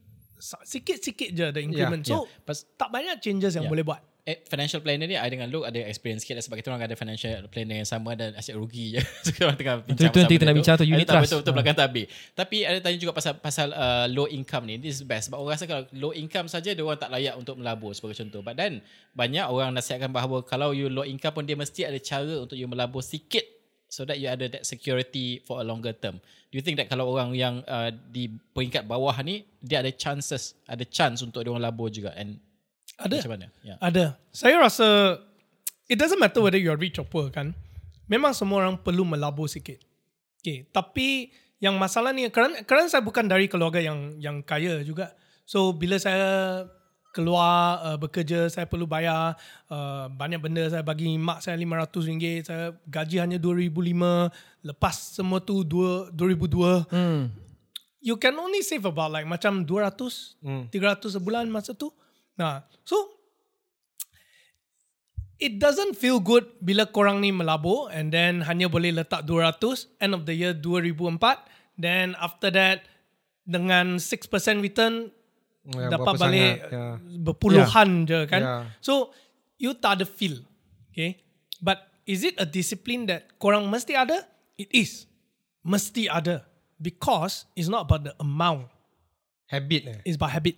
sikit-sikit je ada increment. Yeah, so Pas- tak banyak changes yang Yeah. boleh buat. Eh, financial planner ni I dengan Luke ada experience sikit lah sebab kita orang ada financial planner yang sama dan asyik rugi je. *laughs* so kita orang tengah bincang Itu- pasal kita nak bincang tu, unit trust. Betul-betul Ah. belakang tabir. Tapi ada tanya juga pasal pasal uh, low income ni. This is best. Sebab orang rasa kalau low income saja dia orang tak layak untuk melabur sebagai contoh. But then banyak orang nasihatkan bahawa kalau you low income pun dia mesti ada cara untuk you melabur sikit so that you ada that security for a longer term. Do you think that kalau orang yang uh, di peringkat bawah ni dia ada chances, ada chance untuk dia orang labur juga and Ada. macam mana? Yeah. Ada. Saya rasa it doesn't matter whether you're rich or poor kan. Memang semua orang perlu melabur sikit. Okay, tapi yang masalah ni kerana, kerana saya bukan dari keluarga yang yang kaya juga. So bila saya keluar uh, bekerja saya perlu bayar uh, banyak benda saya bagi mak saya RM500 saya gaji hanya RM2005 lepas semua tu 2 2002 Hmm. you can only save about like macam 200 Hmm. 300 sebulan masa tu nah so it doesn't feel good bila korang ni melabur and then hanya boleh letak 200 end of the year 2004 then after that dengan 6% return Ya, dapat balik sangat, ya. berpuluhan je kan Ya. so you tak ada feel okay but is it a discipline that korang mesti ada it is mesti ada because it's not about the amount Habit eh. It's about habit.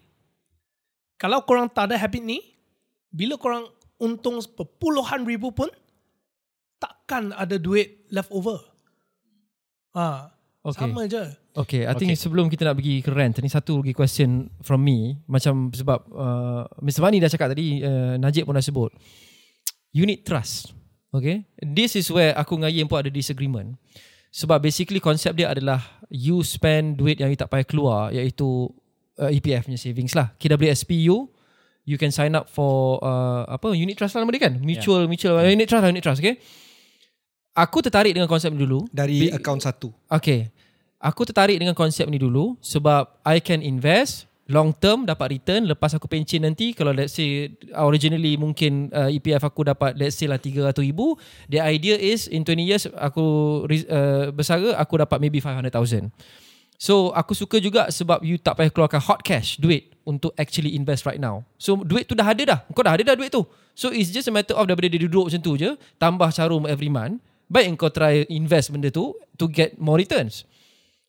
Kalau korang tak ada habit ni, bila korang untung berpuluhan ribu pun, takkan ada duit left over. Ha, Okay. Sama je. Okay, I think Okay. sebelum kita nak pergi ke rant, ni satu lagi question from me. Macam sebab uh, Mr. Mani dah cakap tadi, uh, Najib pun dah sebut. Unit trust. Okay. This is where aku dengan Yen pun ada disagreement. Sebab basically konsep dia adalah you spend duit yang you tak payah keluar iaitu uh, EPF punya savings lah. KWSPU, you can sign up for uh, apa unit trust lah nama dia kan? Mutual, mutual, unit trust lah, unit trust, okay? Aku tertarik dengan konsep ni dulu. Dari Bi- account satu. Okay. Aku tertarik dengan konsep ni dulu sebab I can invest long term dapat return lepas aku pencen nanti kalau let's say originally mungkin uh, EPF aku dapat let's say lah 300 ribu the idea is in 20 years aku uh, bersara aku dapat maybe 500,000 so aku suka juga sebab you tak payah keluarkan hot cash duit untuk actually invest right now so duit tu dah ada dah kau dah ada dah duit tu so it's just a matter of daripada dia duduk macam tu je tambah carum every month baik kau try invest benda tu to get more returns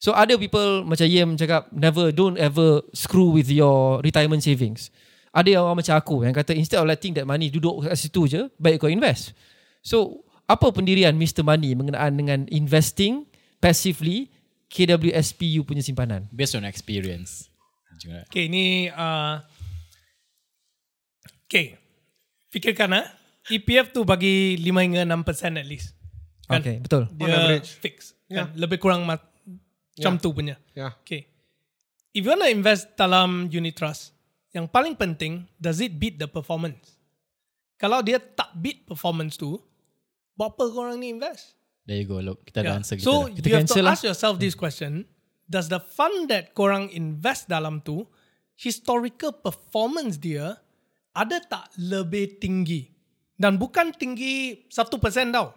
So other people macam Yem cakap never don't ever screw with your retirement savings. Ada yang orang macam aku yang kata instead of letting that money duduk kat situ je, baik kau invest. So apa pendirian Mr. Money mengenaan dengan investing passively KWSPU punya simpanan? Based on experience. Okay, ni... Uh, okay. Fikirkan ah, EPF tu bagi 5 hingga 6% at least. Kan? Okay, betul. Dia On average. fix. Kan? Lebih kurang ma- macam Yeah. tu punya. Yeah. Okay. If you want to invest dalam unit trust, yang paling penting, does it beat the performance? Kalau dia tak beat performance tu, buat apa korang ni invest? There you go. Look, kita Yeah. answer kita. So dah. Kita you have to lah. ask yourself this question: Does the fund that korang invest dalam tu historical performance dia ada tak lebih tinggi? Dan bukan tinggi 1% tau.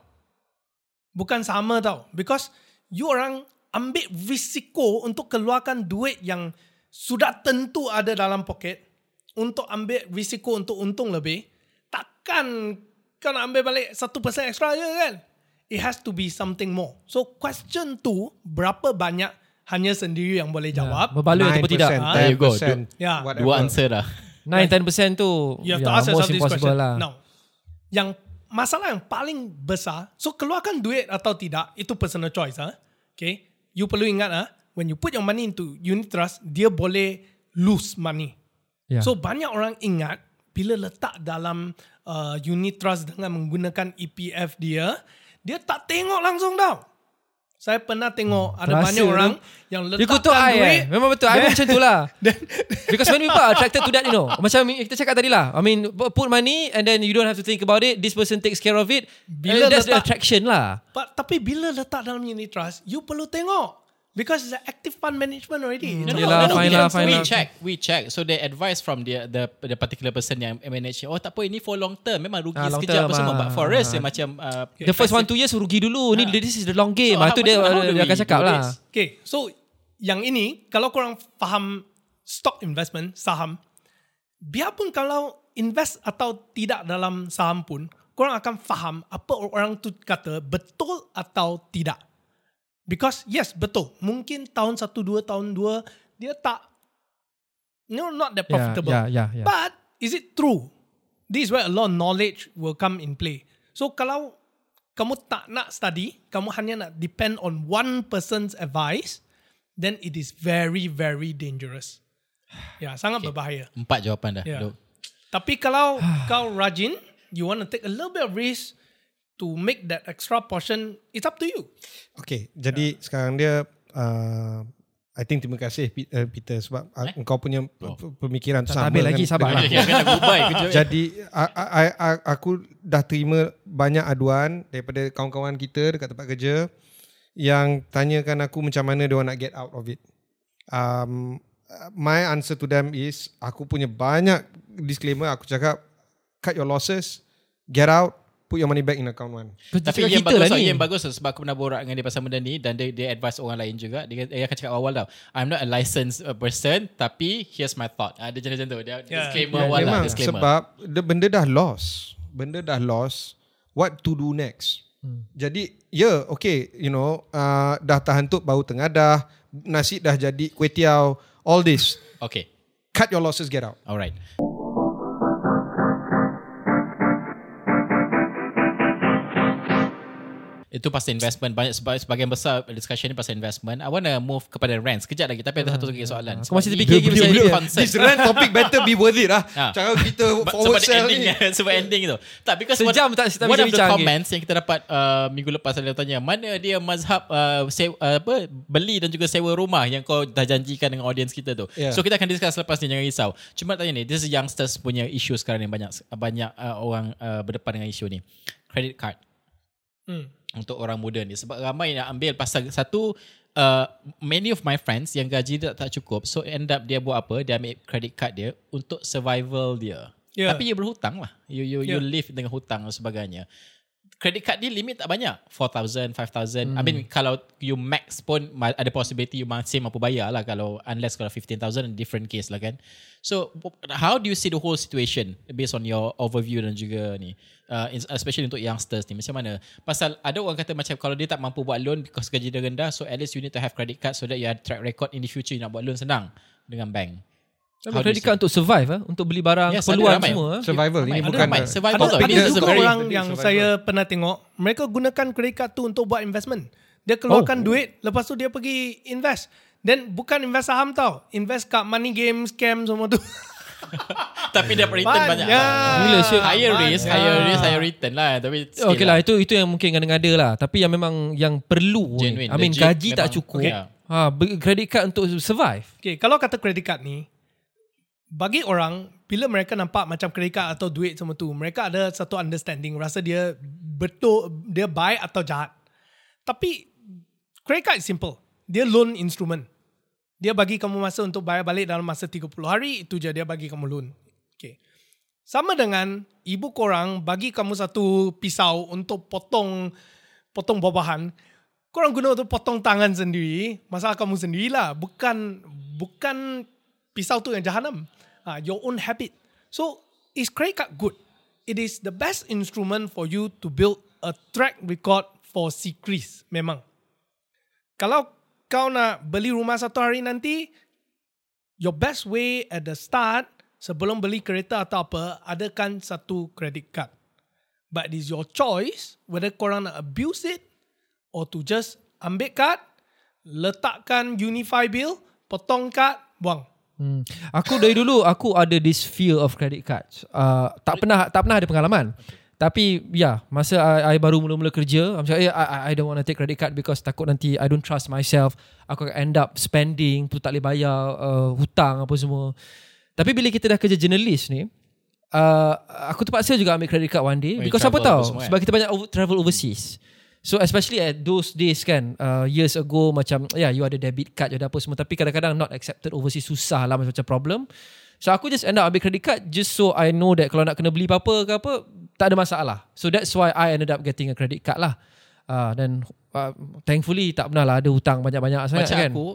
Bukan sama tau. Because you orang ambil risiko untuk keluarkan duit yang sudah tentu ada dalam poket untuk ambil risiko untuk untung lebih. Takkan kau nak ambil balik 1% extra je kan? It has to be something more. So question tu, berapa banyak hanya sendiri yang boleh jawab. Berbaloi ataupun tidak. 9%, There you go. 10%, Yeah. whatever. Dua answer dah. 9-10% tu You have yeah, to ask yourself most this impossible question. lah. Now, yang masalah yang paling besar, so keluarkan duit atau tidak, itu personal choice. ah. Okay, you perlu ingat ah, when you put your money into unit trust, dia boleh lose money. Yeah. So banyak orang ingat bila letak dalam uh, unit trust dengan menggunakan EPF dia, dia tak tengok langsung tau. Saya pernah tengok ada Terasa banyak tu. orang yang Dia letakkan kutuk I duit. eh. Memang betul. I pun macam tu lah. *laughs* Because many people are attracted to that, you know. Macam kita cakap tadi lah. I mean, put money and then you don't have to think about it. This person takes care of it. Bila and that's the letak- attraction lah. But, tapi bila letak dalam unit trust, you perlu tengok. Because it's an active fund management already. No, no, Yelah, no, no, fine we, fine we check, we check. So the advice from the the the particular person yang manage, oh tak apa ini for long term, memang rugi Ah, long sekejap term, apa semua. ah. But for us yang macam uh, The first one two years rugi dulu. Ni this is the long game. So, So, tu dia, dia we akan cakap lah. Okay, so yang ini, kalau korang faham stock investment, saham, biarpun kalau invest atau tidak dalam saham pun, korang akan faham apa orang tu kata betul atau tidak. Because yes, betul. Mungkin tahun satu, dua, tahun dua, dia tak, no, not that Yeah, profitable. yeah, yeah, yeah. But is it true? This is where a lot of knowledge will come in play. So kalau kamu tak nak study, kamu hanya nak depend on one person's advice, then it is very very dangerous. Ya, sangat berbahaya. empat jawapan dah. Yeah. Tapi kalau kau rajin, you want to take a little bit of risk to make that extra portion, it's up to you. Okay, jadi sekarang dia uh, I think terima kasih uh, Peter sebab eh? Eh? engkau punya oh. pemikiran tu Tak sama habis lagi, dengan- sabar lah. Jadi I, I, I, aku dah terima banyak aduan daripada kawan-kawan kita dekat tempat kerja yang tanyakan aku macam mana dia nak get out of it. Um, my answer to them is aku punya banyak disclaimer aku cakap cut your losses, get out, put your money back in account one. Tapi yang kita bagus lah tau, ni. yang bagus sebab aku pernah borak dengan dia pasal benda ni dan dia, dia advise orang lain juga. Dia, dia akan cakap awal tau, I'm not a licensed uh, person tapi here's my thought. Dia macam macam tu. Dia Yeah. disclaimer Ya, awal lah. memang Disclaimer. sebab dia benda dah lost. Benda dah lost. What to do next? Hmm. Jadi, ya, yeah, okay, you know, uh, dah terhantuk bau tengadah, nasi dah jadi kuih tiaw, all this. Okay, Cut your losses, get out. alright. Itu pasal investment banyak sebab sebagian besar discussion ni pasal investment. I want to move kepada rent sekejap lagi tapi ada satu lagi soalan. Aku masih terfikir lagi pasal. This rent topic better be worth it lah. Ah. *laughs* Cara kita *laughs* forward sell ending ni. sebab ending tu. Tak because Sejam one, tak- tak one of the comments yang kita dapat uh, minggu lepas ada tanya mana dia mazhab uh, sewa, uh, apa beli dan juga sewa rumah yang kau dah janjikan dengan audience kita tu. Yeah. So kita akan discuss lepas ni jangan risau. Cuma tanya ni this is youngsters punya isu sekarang ni banyak banyak uh, orang uh, berdepan dengan isu ni. Credit card Hmm. untuk orang muda ni sebab ramai yang ambil pasal satu uh, many of my friends yang gaji dia tak cukup so end up dia buat apa dia ambil credit card dia untuk survival dia Yeah. tapi you berhutang lah you you you Yeah. live dengan hutang dan sebagainya credit card dia limit tak banyak. 4000 5000 I mean kalau you max pun ada possibility you masih mampu bayar lah kalau unless kalau 15000 different case lah kan. So how do you see the whole situation based on your overview dan juga ni? Uh, especially untuk youngsters ni macam mana? Pasal ada orang kata macam kalau dia tak mampu buat loan because gaji dia rendah so at least you need to have credit card so that you have track record in the future you nak buat loan senang dengan bank Tapi How credit card untuk survive ah, untuk beli barang Yes, keperluan ada ramai. semua. ah. Survival. Ini Ada bukan ramai. Survival Ada, ada juga very- orang yang survival. saya pernah tengok, mereka gunakan credit card tu untuk buat investment. Dia keluarkan Oh. duit, lepas tu dia pergi invest. Dan bukan invest saham tau. Invest kat money game, scam semua tu. *laughs* tapi dia return banyak, Banyak. Gila, syuk. higher risk Banyak. higher risk higher return lah tapi Okay lah itu itu yang mungkin ngada-ngada lah tapi yang memang yang perlu Genuine, I mean legit, gaji tak cukup Okay. ha credit card untuk survive Okay, kalau kata credit card ni, bagi orang, bila mereka nampak macam card atau duit semua tu, mereka ada satu understanding, rasa dia betul, dia baik atau jahat. Tapi credit card is simple. Dia loan instrument. Dia bagi kamu masa untuk bayar balik dalam masa 30 hari, itu je dia bagi kamu loan. Okay. Sama dengan ibu korang bagi kamu satu pisau untuk potong potong buah-buahan. Korang guna untuk potong tangan sendiri, masalah kamu sendirilah. Bukan bukan pisau tu yang jahanam. Uh, your own habit. So, is credit card good? It is the best instrument for you to build a track record for secrets. Memang. Kalau kau nak beli rumah satu hari nanti, your best way at the start, sebelum beli kereta atau apa, adakan satu credit card. But it is your choice whether korang nak abuse it or to just ambil card, letakkan Unify bill, potong card, buang. Hmm. Aku dari dulu aku ada this fear of credit cards. Uh, tak pernah tak pernah ada pengalaman. Tapi ya, yeah, masa I, I baru mula-mula kerja, I'm like, I, I don't want to take credit card because takut nanti I don't trust myself. Aku akan end up spending, tu tak boleh bayar uh, hutang apa semua. Tapi bila kita dah kerja journalist ni, uh, aku terpaksa juga ambil credit card one day. When because apa tahu? apa semua, kan? Sebab kita banyak over, travel overseas. So especially at those days kan, uh, years ago macam, yeah, you ada debit card, you ada apa semua. Tapi kadang-kadang not accepted overseas, susah lah macam-macam problem. So aku just end up ambil credit card just so I know that kalau nak kena beli apa-apa ke apa, tak ada masalah. So that's why I ended up getting a credit card lah. Uh, dan uh, thankfully tak pernah lah ada hutang banyak-banyak sangat Macam kan. aku,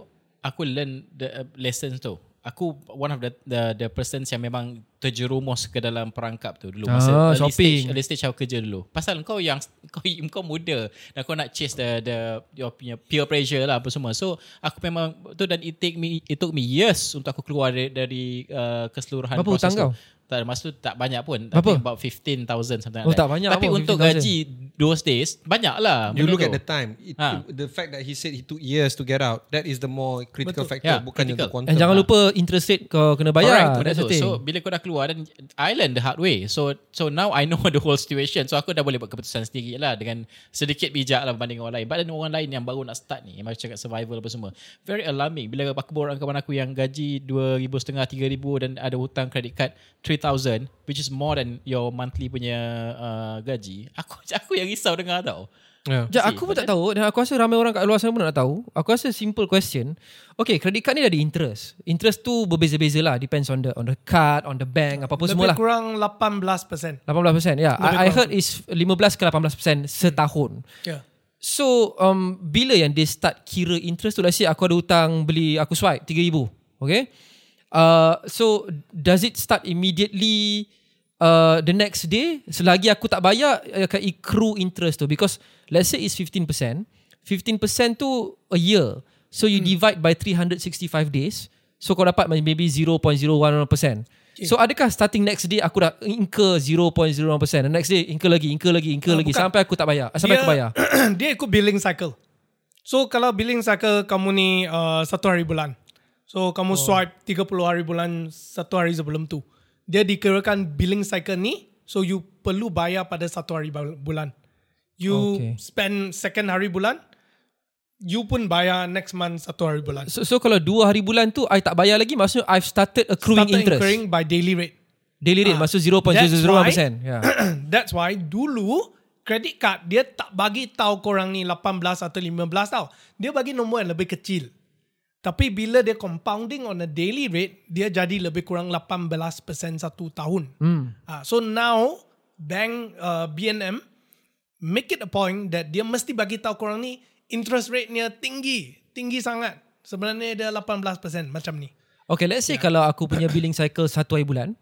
aku learn the uh, lessons tu. Aku one of the the the persons yang memang terjerumus ke dalam perangkap tu dulu masa Ah, early shopping. stage early stage aku kerja dulu. Pasal kau yang *laughs* kau kau muda dan kau nak chase the the your punya peer pressure lah apa semua. So aku memang tu dan it take me it took me years untuk aku keluar dari, dari uh, keseluruhan Berapa proses hutang tu. kau? Tak, masa tu tak banyak pun. Berapa? Tapi about 15,000 something Oh, like tak that. banyak Tapi pun, untuk 15,000. gaji those days, banyak lah. You look tu. at the time. It, Ha. The fact that he said he took years to get out, that is the more critical Betul. factor. Ya, bukan critical. the quantum. And jangan lupa interest rate kau kena bayar. The thing. So bila kau dah keluar dan I learn the hard way. So so now I know *laughs* the whole situation. So aku dah boleh buat keputusan sendiri lah dengan sedikit bijak lah berbanding orang lain. But then orang lain yang baru nak start ni, yang macam cakap survival apa semua. Very alarming. Bila aku dengan kawan aku yang gaji 2,500, 3,000 dan ada hutang credit card 3,000 which is more than your monthly punya uh, gaji. Aku *laughs* aku yang risau dengar tau. Yeah. Ja, See, aku pun tak tahu dan aku rasa ramai orang kat luar sana pun nak tahu. Aku rasa simple question. Okay, credit card ni ada interest. Interest tu berbeza-beza lah. Depends on the on the card, on the bank, apa-apa semua Lebih lah. kurang 18%. 18%. Ya, yeah. Lebih I, I heard is 15 ke 18% setahun. Yeah. So, um, bila yang dia start kira interest tu, let's say aku ada hutang beli, aku swipe 3,000. Okay? Uh, so, does it start immediately uh, the next day? Selagi aku tak bayar, akan accrue interest tu. Because let's say it's 15%. 15% tu a year. So, you divide by 365 days. So, kau dapat maybe 0.01%. So adakah starting next day aku dah incur 0.01% and next day incur lagi, incur lagi, incur Ah, lagi bukan. sampai aku tak bayar. Sampai Dia- aku bayar. *clears throat* dia ikut billing cycle. So kalau billing cycle kamu ni uh, satu hari bulan. So kamu oh. swipe 30 hari bulan satu hari sebelum tu. Dia dikirakan billing cycle ni so you perlu bayar pada satu hari bul- bulan. You Okay. spend second hari bulan you pun bayar next month satu hari bulan. So, so kalau dua hari bulan tu I tak bayar lagi maksudnya I've started accruing Started interest. incurring by daily rate. Daily rate Ah, maksud that's 0.001%. Yeah. *clears throat* That's why dulu credit card dia tak bagi tahu korang ni 18 atau 15 tau. Dia bagi nombor yang lebih kecil. Tapi bila dia compounding on a daily rate, dia jadi lebih kurang 18% satu tahun. Hmm. Ah, so now bank uh, BNM make it a point that dia mesti bagi tahu korang ni interest rate-nya tinggi, tinggi sangat. Sebenarnya dia 18% macam ni. Okay, let's say kalau aku punya *coughs* billing cycle satu hari bulan,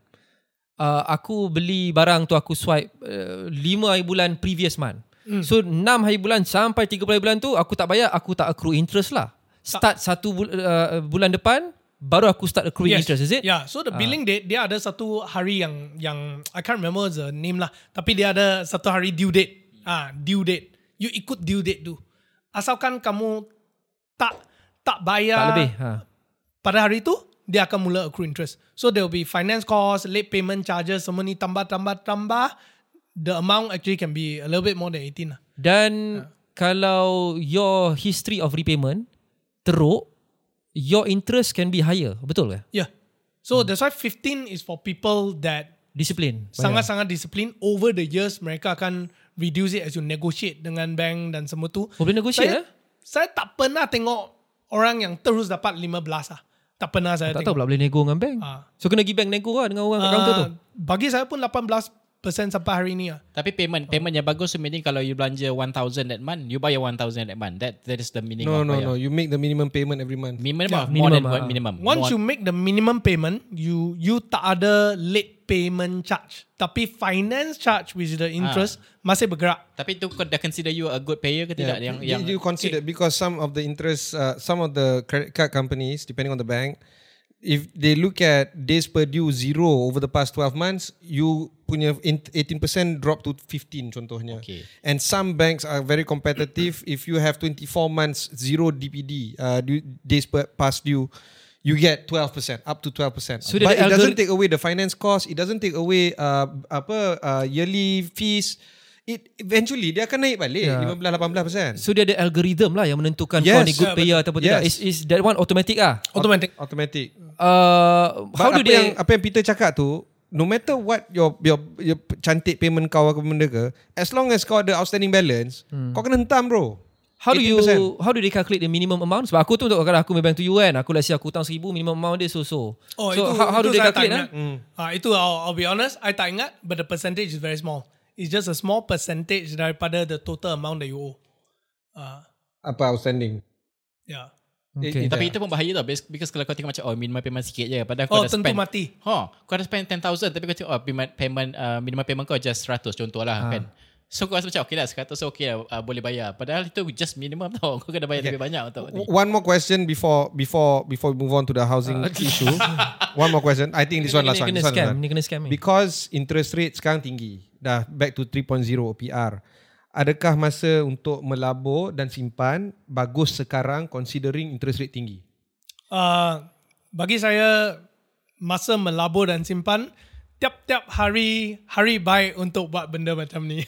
uh, aku beli barang tu aku swipe uh, lima hari bulan previous month. Hmm. So enam hari bulan sampai 30 hari bulan tu aku tak bayar, aku tak accrue interest lah. Start satu bul- uh, bulan depan baru aku start accruing interest, is it? Yeah, so the billing date dia ada satu hari yang yang I can't remember the name lah. Tapi dia ada satu hari due date. Ah, due date. You ikut due date tu. Asalkan kamu tak tak bayar Tak lebih. Ha. pada hari tu, dia akan mula accrue interest. So there will be finance cost, late payment charges, semua ni tambah tambah tambah. The amount actually can be a little bit more than 18 lah. Dan kalau your history of repayment teruk, your interest can be higher. Betul ke? Yeah. So that's why 15 is for people that Disiplin. sangat-sangat disiplin over the years mereka akan reduce it as you negotiate dengan bank dan semua tu. Oh, boleh negotiate, saya, eh? Saya tak pernah tengok orang yang terus dapat 15 lah. Tak pernah saya Tak tengok. tahu pula boleh nego dengan bank. Ah. So kena pergi bank nego lah dengan orang kat counter tu. Ah, Bagi saya pun 18% sampai hari ni lah. Tapi payment payment yang bagus so meaning kalau you belanja 1000 that month, you bayar 1000 that month. That that is the meaning No, no, bayar. no. You make the minimum payment every month. Minimum Yeah, yeah, more minimum than ah. minimum. Once more, you make the minimum payment, you you tak ada late payment charge. Tapi finance charge which is the interest masih bergerak. tapi tu kau dah consider you a good payer ke tidak yang you, yang you consider because some of the interest, uh, some of the credit card companies, depending on the bank, if they look at days per due zero over the past 12 months, you punya in- 18% drop to 15 contohnya. Okay. And some banks are very competitive. if you have 24 months zero DPD, uh, days per past due, you get 12%, up to 12%. So but it doesn't take away the finance cost, it doesn't take away uh, apa uh, yearly fees. It eventually dia akan naik balik Yeah. 15 18%. So dia ada algorithm lah yang menentukan Yes. kau ni good Yeah, payer ataupun tidak. Yes. Is is that one automatic ah? Automatic. automatic. Uh, how But do apa they yang apa yang Peter cakap tu, no matter what your your, your cantik payment kau apa benda ke, as long as kau ada outstanding balance, Hmm. kau kena hentam bro. How do you 18%. how do they calculate the minimum amount? Sebab aku tu untuk kadang aku main bank to you kan. Aku let's say aku hutang seribu minimum amount dia so so. Oh, so itu, how, how do itu they calculate ah? ingat. Ah, itu I'll, I'll be honest, I tak ingat, but the percentage is very small. It's just a small percentage daripada the total amount that you owe. Ah, Apa outstanding? yeah. Okay. It- tapi itu pun bahaya tau because- kalau kau tengok macam oh minimum payment sikit je padahal kau Oh, dah tentu spend mati. Ha, kau dah spend 10,000 tapi kau tengok oh, payment, payment uh, minimum payment kau just 100 contohlah Ah. kan. So kau rasa macam okay lah 100 so okay lah uh, boleh bayar. Padahal itu just minimum tau. *laughs* Kau kena bayar lebih banyak tau. One more question before before before we move on to the housing issue. *laughs* one more question. I think this one last one. kena This one scam, last one. ni kena scam. Because interest rate sekarang tinggi. Dah back to 3.0 OPR. Adakah masa untuk melabur dan simpan bagus sekarang considering interest rate tinggi? Uh, bagi saya, masa melabur dan simpan, tiap-tiap hari, hari baik untuk buat benda macam ni.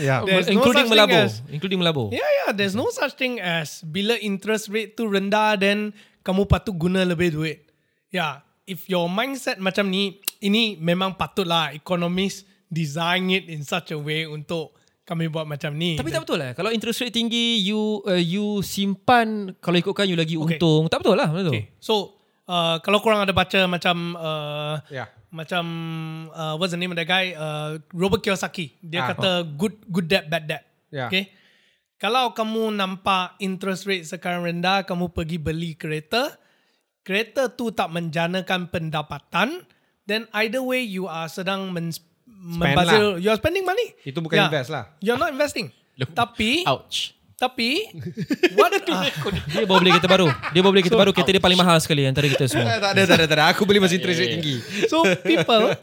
Yeah. *laughs* There's no including such thing melabur, as- including melabur. Yeah, yeah. There's no such thing as bila interest rate tu rendah then kamu patut guna lebih duit. Yeah. If your mindset macam ni, ini memang patutlah economists design it in such a way untuk kami buat macam ni. Tapi tak betul lah. Kalau interest rate tinggi, you uh, you simpan kalau ikutkan you lagi Okay. untung. Tak betul lah. Betul. Okay. So, uh, kalau korang ada baca macam uh, Yeah. macam uh, what's the name of that guy? Uh, Robert Kiyosaki. Dia Ah. kata good good debt bad debt. Yeah. Okay. Kalau kamu nampak interest rate sekarang rendah, kamu pergi beli kereta, kereta tu tak menjanakan pendapatan, then either way you are sedang men, membazir, you are spending money. Itu bukan invest lah. You're not investing. tapi Ouch. tapi *laughs* what uh, Dia bawa beli kereta baru. Dia bawa beli kereta baru. Kereta dia paling mahal sekali antara kita semua. *laughs* tak ada, tak ada, tak ada. Aku beli masih interest rate tinggi. So people,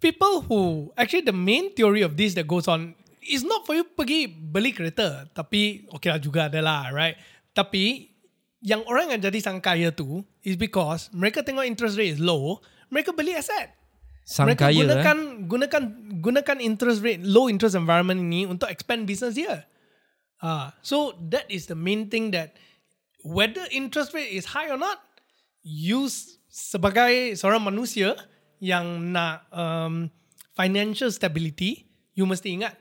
people who actually the main theory of this that goes on is not for you pergi beli kereta, tapi okay lah juga adalah, right? Tapi yang orang yang jadi sang kaya tu is because mereka tengok interest rate is low, mereka beli aset. Sang mereka kaya gunakan eh. gunakan gunakan interest rate low interest environment ini untuk expand business dia. Ah, so that is the main thing that whether interest rate is high or not, you sebagai seorang manusia yang nak um, financial stability, you mesti ingat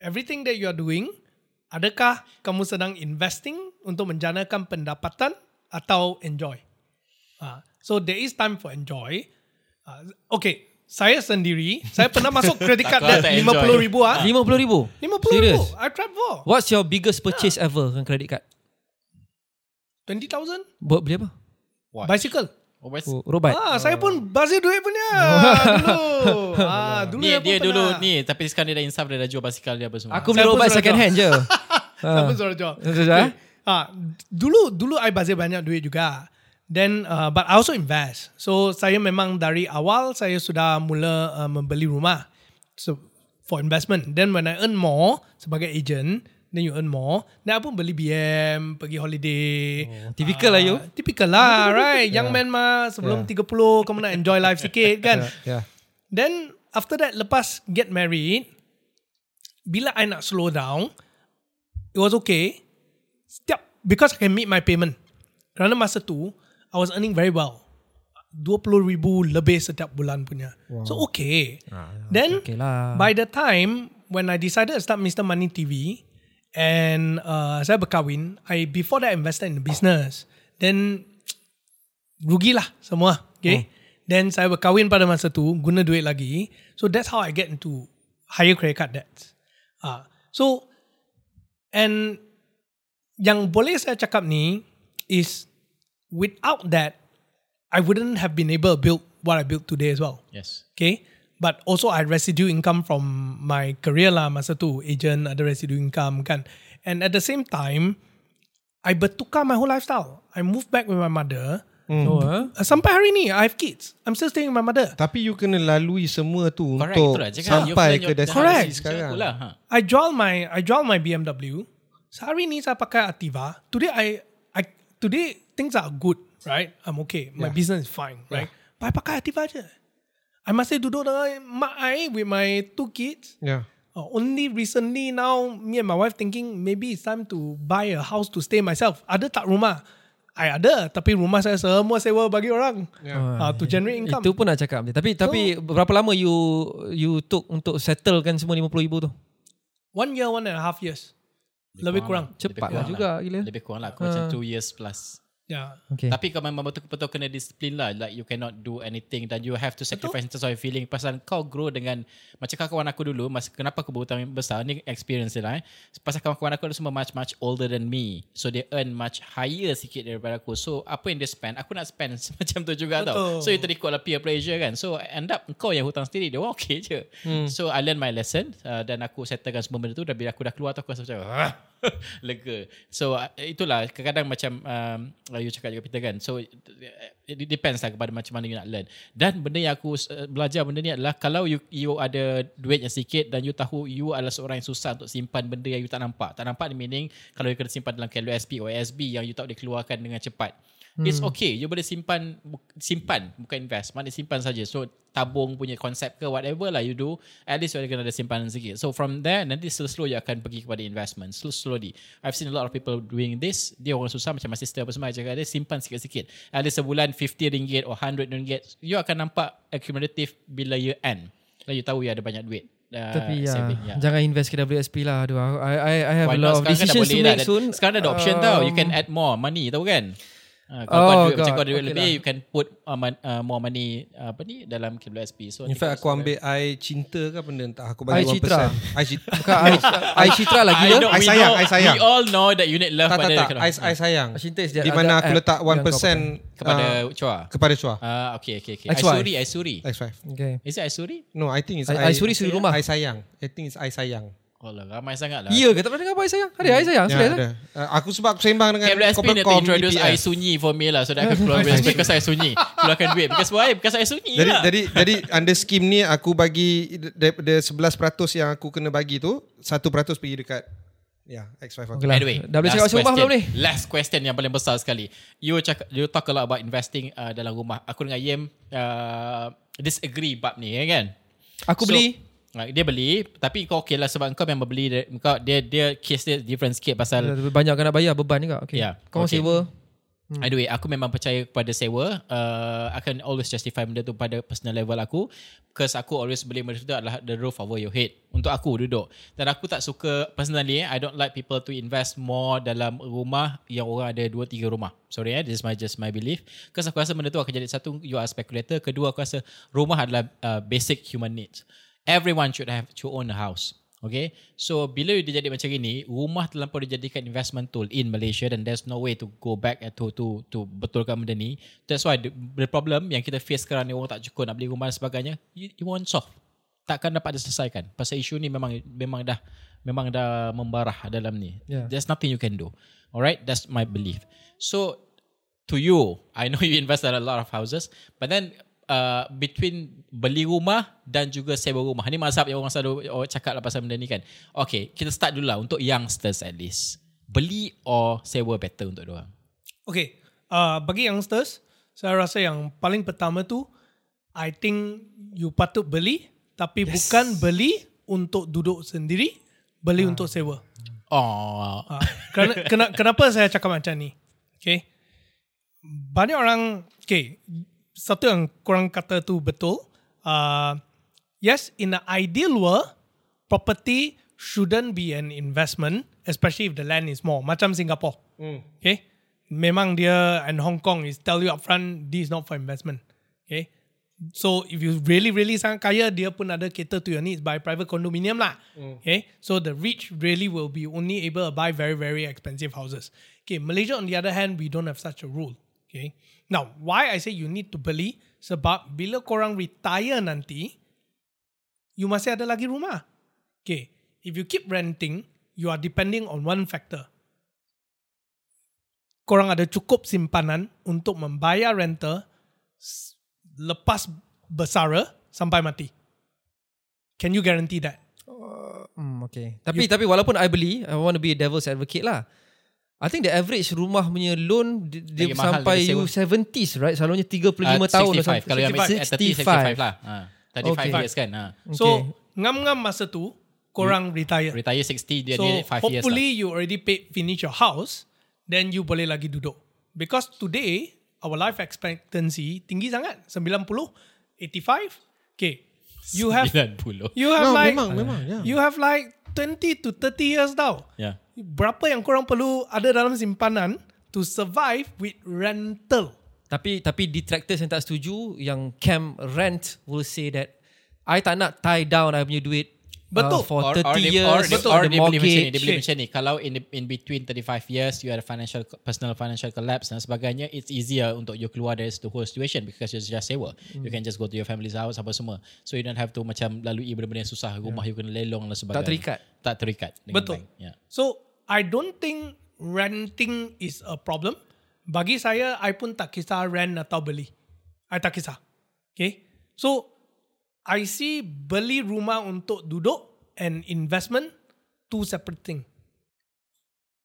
everything that you are doing, adakah kamu sedang investing untuk menjanakan pendapatan atau enjoy? Ah, so there is time for enjoy. Uh, okay, saya sendiri, saya pernah *laughs* masuk credit card debt tak enjoy. RM50,000 ah. RM50,000? RM50,000. Serious? I tried before. What's your biggest purchase ever dengan credit card? 20,000 Buat beli apa? What? bicycle. Oh, Oh. Ah, saya pun bazir duit punya *laughs* dulu. ah, dulu Ni dia pun dulu pernah. ni tapi sekarang dia dah insaf dia dah jual basikal dia apa semua. Aku beli suruh second hand je. *laughs* Pun suruh jual. Tak? Ah, dulu dulu I bazir banyak duit juga. Then uh, but I also invest. So saya memang dari awal saya sudah mula uh, membeli rumah. So for investment. Then when I earn more sebagai agent, then you earn more. Then I pun beli BM, pergi holiday. Oh, typical lah you. Typical lah, *laughs* right? Young man mah sebelum 30 kamu nak enjoy life *laughs* sikit kan. Yeah. Then after that lepas get married, bila I nak slow down, it was okay. Setiap because I can meet my payment. Kerana masa tu I was earning very well. 20,000 lebih setiap bulan punya. So okay. Then okay lah. by the time when I decided to start Mr. Money TV and uh, saya berkahwin, I before that I invested in the business. Then *tsk* rugilah semua. Okay. Then saya berkahwin pada masa tu, guna duit lagi. So that's how I get into higher credit card debts. Ah, so and yang boleh saya cakap ni is without that I wouldn't have been able to build what I built today as well. Yes. Okay. But also I had residue income from my career lah masa tu. Agent ada residue income kan. And at the same time, I bertukar my whole lifestyle. I moved back with my mother. Oh, eh? Uh, Sampai hari ni, I have kids. I'm still staying with my mother. Tapi you kena lalui semua tu Correct, untuk itulah. Sampai ke destinasi Correct. sekarang. Itulah, ha. I jual my I jual my BMW. Sehari ni saya pakai Activa. Today I I today things are good, right? I'm okay. My Yeah. business is fine, right? But I pakai Activa je. I masih duduk dengan mak I with my two kids. Yeah. Uh, only recently now, me and my wife thinking maybe it's time to buy a house to stay myself. Ada tak rumah? I ada, tapi rumah saya semua sewa bagi orang. Yeah. Uh, to generate income. Itu pun nak cakap dia. Tapi tapi berapa lama you you took untuk settlekan semua 50 ribu tu? One year, one and a half years. Lebih kurang. Cepat Lebih lah kurang juga gila. Lebih kurang lah. Aku macam Ha. 2 years plus. Yeah. Okay. Tapi kau memang betul-betul kena disiplin lah. Like you cannot do anything dan you have to sacrifice in terms of your feeling. Pasal kau grow dengan macam kawan aku dulu. Mas, kenapa aku berhutang besar? Ni experience dia lah eh. Pasal kawan-kawan aku semua much much older than me. So they earn much higher sikit daripada aku. So apa yang dia spend, aku nak spend *laughs* macam tu juga Betul. tau. So itu terikut lah peer pressure kan. So end up kau yang hutang sendiri. Dia orang okay je. Hmm. So I learn my lesson uh, dan aku settlekan semua benda tu. Dan bila aku dah keluar tu aku rasa macam "Ah, *laughs* lega. So uh, itulah kadang-kadang macam um, you cakap juga Peter kan. So it, depends lah kepada macam mana you nak learn. Dan benda yang aku uh, belajar benda ni adalah kalau you you ada duit yang sikit dan you tahu you adalah seorang yang susah untuk simpan benda yang you tak nampak. Tak nampak ni meaning kalau you kena simpan dalam KLUSP or ASB yang you tak boleh keluarkan dengan cepat. Hmm. It's okay. You boleh simpan simpan bukan invest. Mana simpan saja. So tabung punya konsep ke whatever lah you do, at least you ada kena ada simpanan sikit. So from there nanti slow-slow you akan pergi kepada investment. Slow slowly. I've seen a lot of people doing this. Dia orang susah macam my sister apa semua I cakap dia simpan sikit-sikit. At least sebulan 50 ringgit or 100 ringgit. You akan nampak accumulative bila you end. Dan you tahu you ada banyak duit. Uh, Tapi ya, saving, yeah. jangan invest ke WSP lah. Aduh, I I I have Why a lot of kan decisions to make dah. soon. Sekarang ada option tau. You can Um, add more money tahu kan? Uh, kalau Oh, kau ada duit, macam God. kau ada duit Okay lebih, lah. you can put uh, man, uh, more money uh, apa ni dalam KWSP. So In fact aku ambil I cinta ke apa benda entah aku I bagi 1%. Citra. I Citra. *laughs* Bukan I, I Citra lah I gila. know, I we sayang, know, I sayang. We all know that you need love tak tak pada tak. I, I sayang. I cinta is dia Di mana aku letak yang kau 1% kepada uh, Chua. kepada Chua. Ah, okay, okay, okay. Aisuri, Aisuri. X5. Okay. Is it Aisuri? No, I think it's I- I suri suri rumah. I sayang. I think it's I sayang. Oh lah, ramai sangat lah. Ya ke tak pernah dengar I sayang? Ada I sayang. Ya, ada. Uh, aku sebab aku sembang dengan KWSP corporate need to com introduce EPF. I Sunyi for me lah So that I can keluar WSP Because I Sunyi Keluarkan duit Because why? Because I Sunyi Jadi lah jadi jadi under scheme ni aku bagi daripada 11% yang aku kena bagi tu 1% pergi dekat ya X5 aku. Okay lah. Anyway, Dah boleh last cakap pasal rumah question. belum ni? Last question yang paling besar sekali. You cakap, you talk a lot about investing uh, dalam rumah. Aku dengan Yem uh, disagree bab ni, ya kan? Aku beli. Dia beli, tapi kau okay lah sebab kau memang beli. Kau dia dia case dia different sikit pasal Banyak kena bayar beban juga. Okay. Ya, Kau okay. sewa. Hmm. Anyway, aku memang percaya kepada sewa. Uh, akan always justify benda tu pada personal level aku. Because aku always beli benda tu adalah the roof over your head. Untuk aku duduk. Dan aku tak suka, personally, I don't like people to invest more dalam rumah yang orang ada 2-3 rumah. Sorry eh, this is my, just my belief. Because aku rasa benda tu akan jadi satu, you are a speculator. Kedua, aku rasa rumah adalah uh, basic human needs. Everyone should have to own a house. Okay, so bila dia jadi macam ini, rumah terlampau dijadikan investment tool in Malaysia dan there's no way to go back and to to to betulkan benda ni. That's why the, the problem yang kita face sekarang ni orang tak cukup nak beli rumah dan sebagainya, you won't solve. Takkan dapat diselesaikan. Pasal isu ni memang memang dah memang dah membarah dalam ni. Yeah. There's nothing you can do. Alright, that's my belief. So to you, I know you invest in a lot of houses, but then uh, between beli rumah dan juga sewa rumah. Ni mazhab yang orang selalu orang cakap lah pasal benda ni kan. Okay, kita start dulu lah untuk youngsters at least. Beli or sewa better untuk diorang? Okay, uh, bagi youngsters, saya rasa yang paling pertama tu, I think you patut beli, tapi yes. bukan beli untuk duduk sendiri, beli untuk sewa. Oh, Uh, kerana, kena, kenapa saya cakap macam ni? Okay, banyak orang, okay, satu yang korang kata tu betul. Uh, yes, in the ideal world, property shouldn't be an investment, especially if the land is small. Macam Singapore. Okay. Memang dia and Hong Kong is tell you upfront this is not for investment. Okay. So if you really really sangat kaya, dia pun ada cater to your needs by private condominium lah. Okay. So the rich really will be only able to buy very very expensive houses. Okay. Malaysia on the other hand, we don't have such a rule. Okay. Now, why I say you need to beli? Sebab bila korang retire nanti, you masih ada lagi rumah. Okay. If you keep renting, you are depending on one factor. Korang ada cukup simpanan untuk membayar rental s- lepas bersara sampai mati. Can you guarantee that? Hmm, okay. Tapi tapi walaupun I beli, I want to be a devil's advocate lah. I think the average rumah punya loan dia, dia Lagi sampai you 70s right? Selalunya 35 Ah, tahun 65. Kalau yang ambil 30, 65 lah. Ha. 35 Okay. years kan. Ha. So, ngam-ngam masa tu, korang retire. Retire 60 dia So, dia 5 years lah. hopefully you already paid finish your house, then you boleh lagi duduk. Because today, our life expectancy tinggi sangat. 90, 85. Okay. You have 90. you have No, like memang, memang, yeah. you have like 20 to 30 years tau. Yeah. Berapa yang korang perlu ada dalam simpanan to survive with rental? Tapi tapi detractors yang tak setuju yang camp rent will say that I tak nak tie down I punya duit Betul. uh, for Or, 30 or, dia, years or, betul, or the dia boleh macam ni, dia boleh macam ni. Kalau in the, in between 35 years you ada financial personal financial collapse dan sebagainya, it's easier untuk you keluar dari the whole situation because you just sewa. Hmm. You can just go to your family's house apa semua. So you don't have to macam lalui benda-benda yang susah, rumah you kena lelong dan sebagainya. terikat. Tak terikat. Betul. bank. Yeah. So I don't think renting is a problem. Bagi saya, I pun tak kisah rent atau beli. I tak kisah. Okay. So I see beli rumah untuk duduk and investment two separate thing.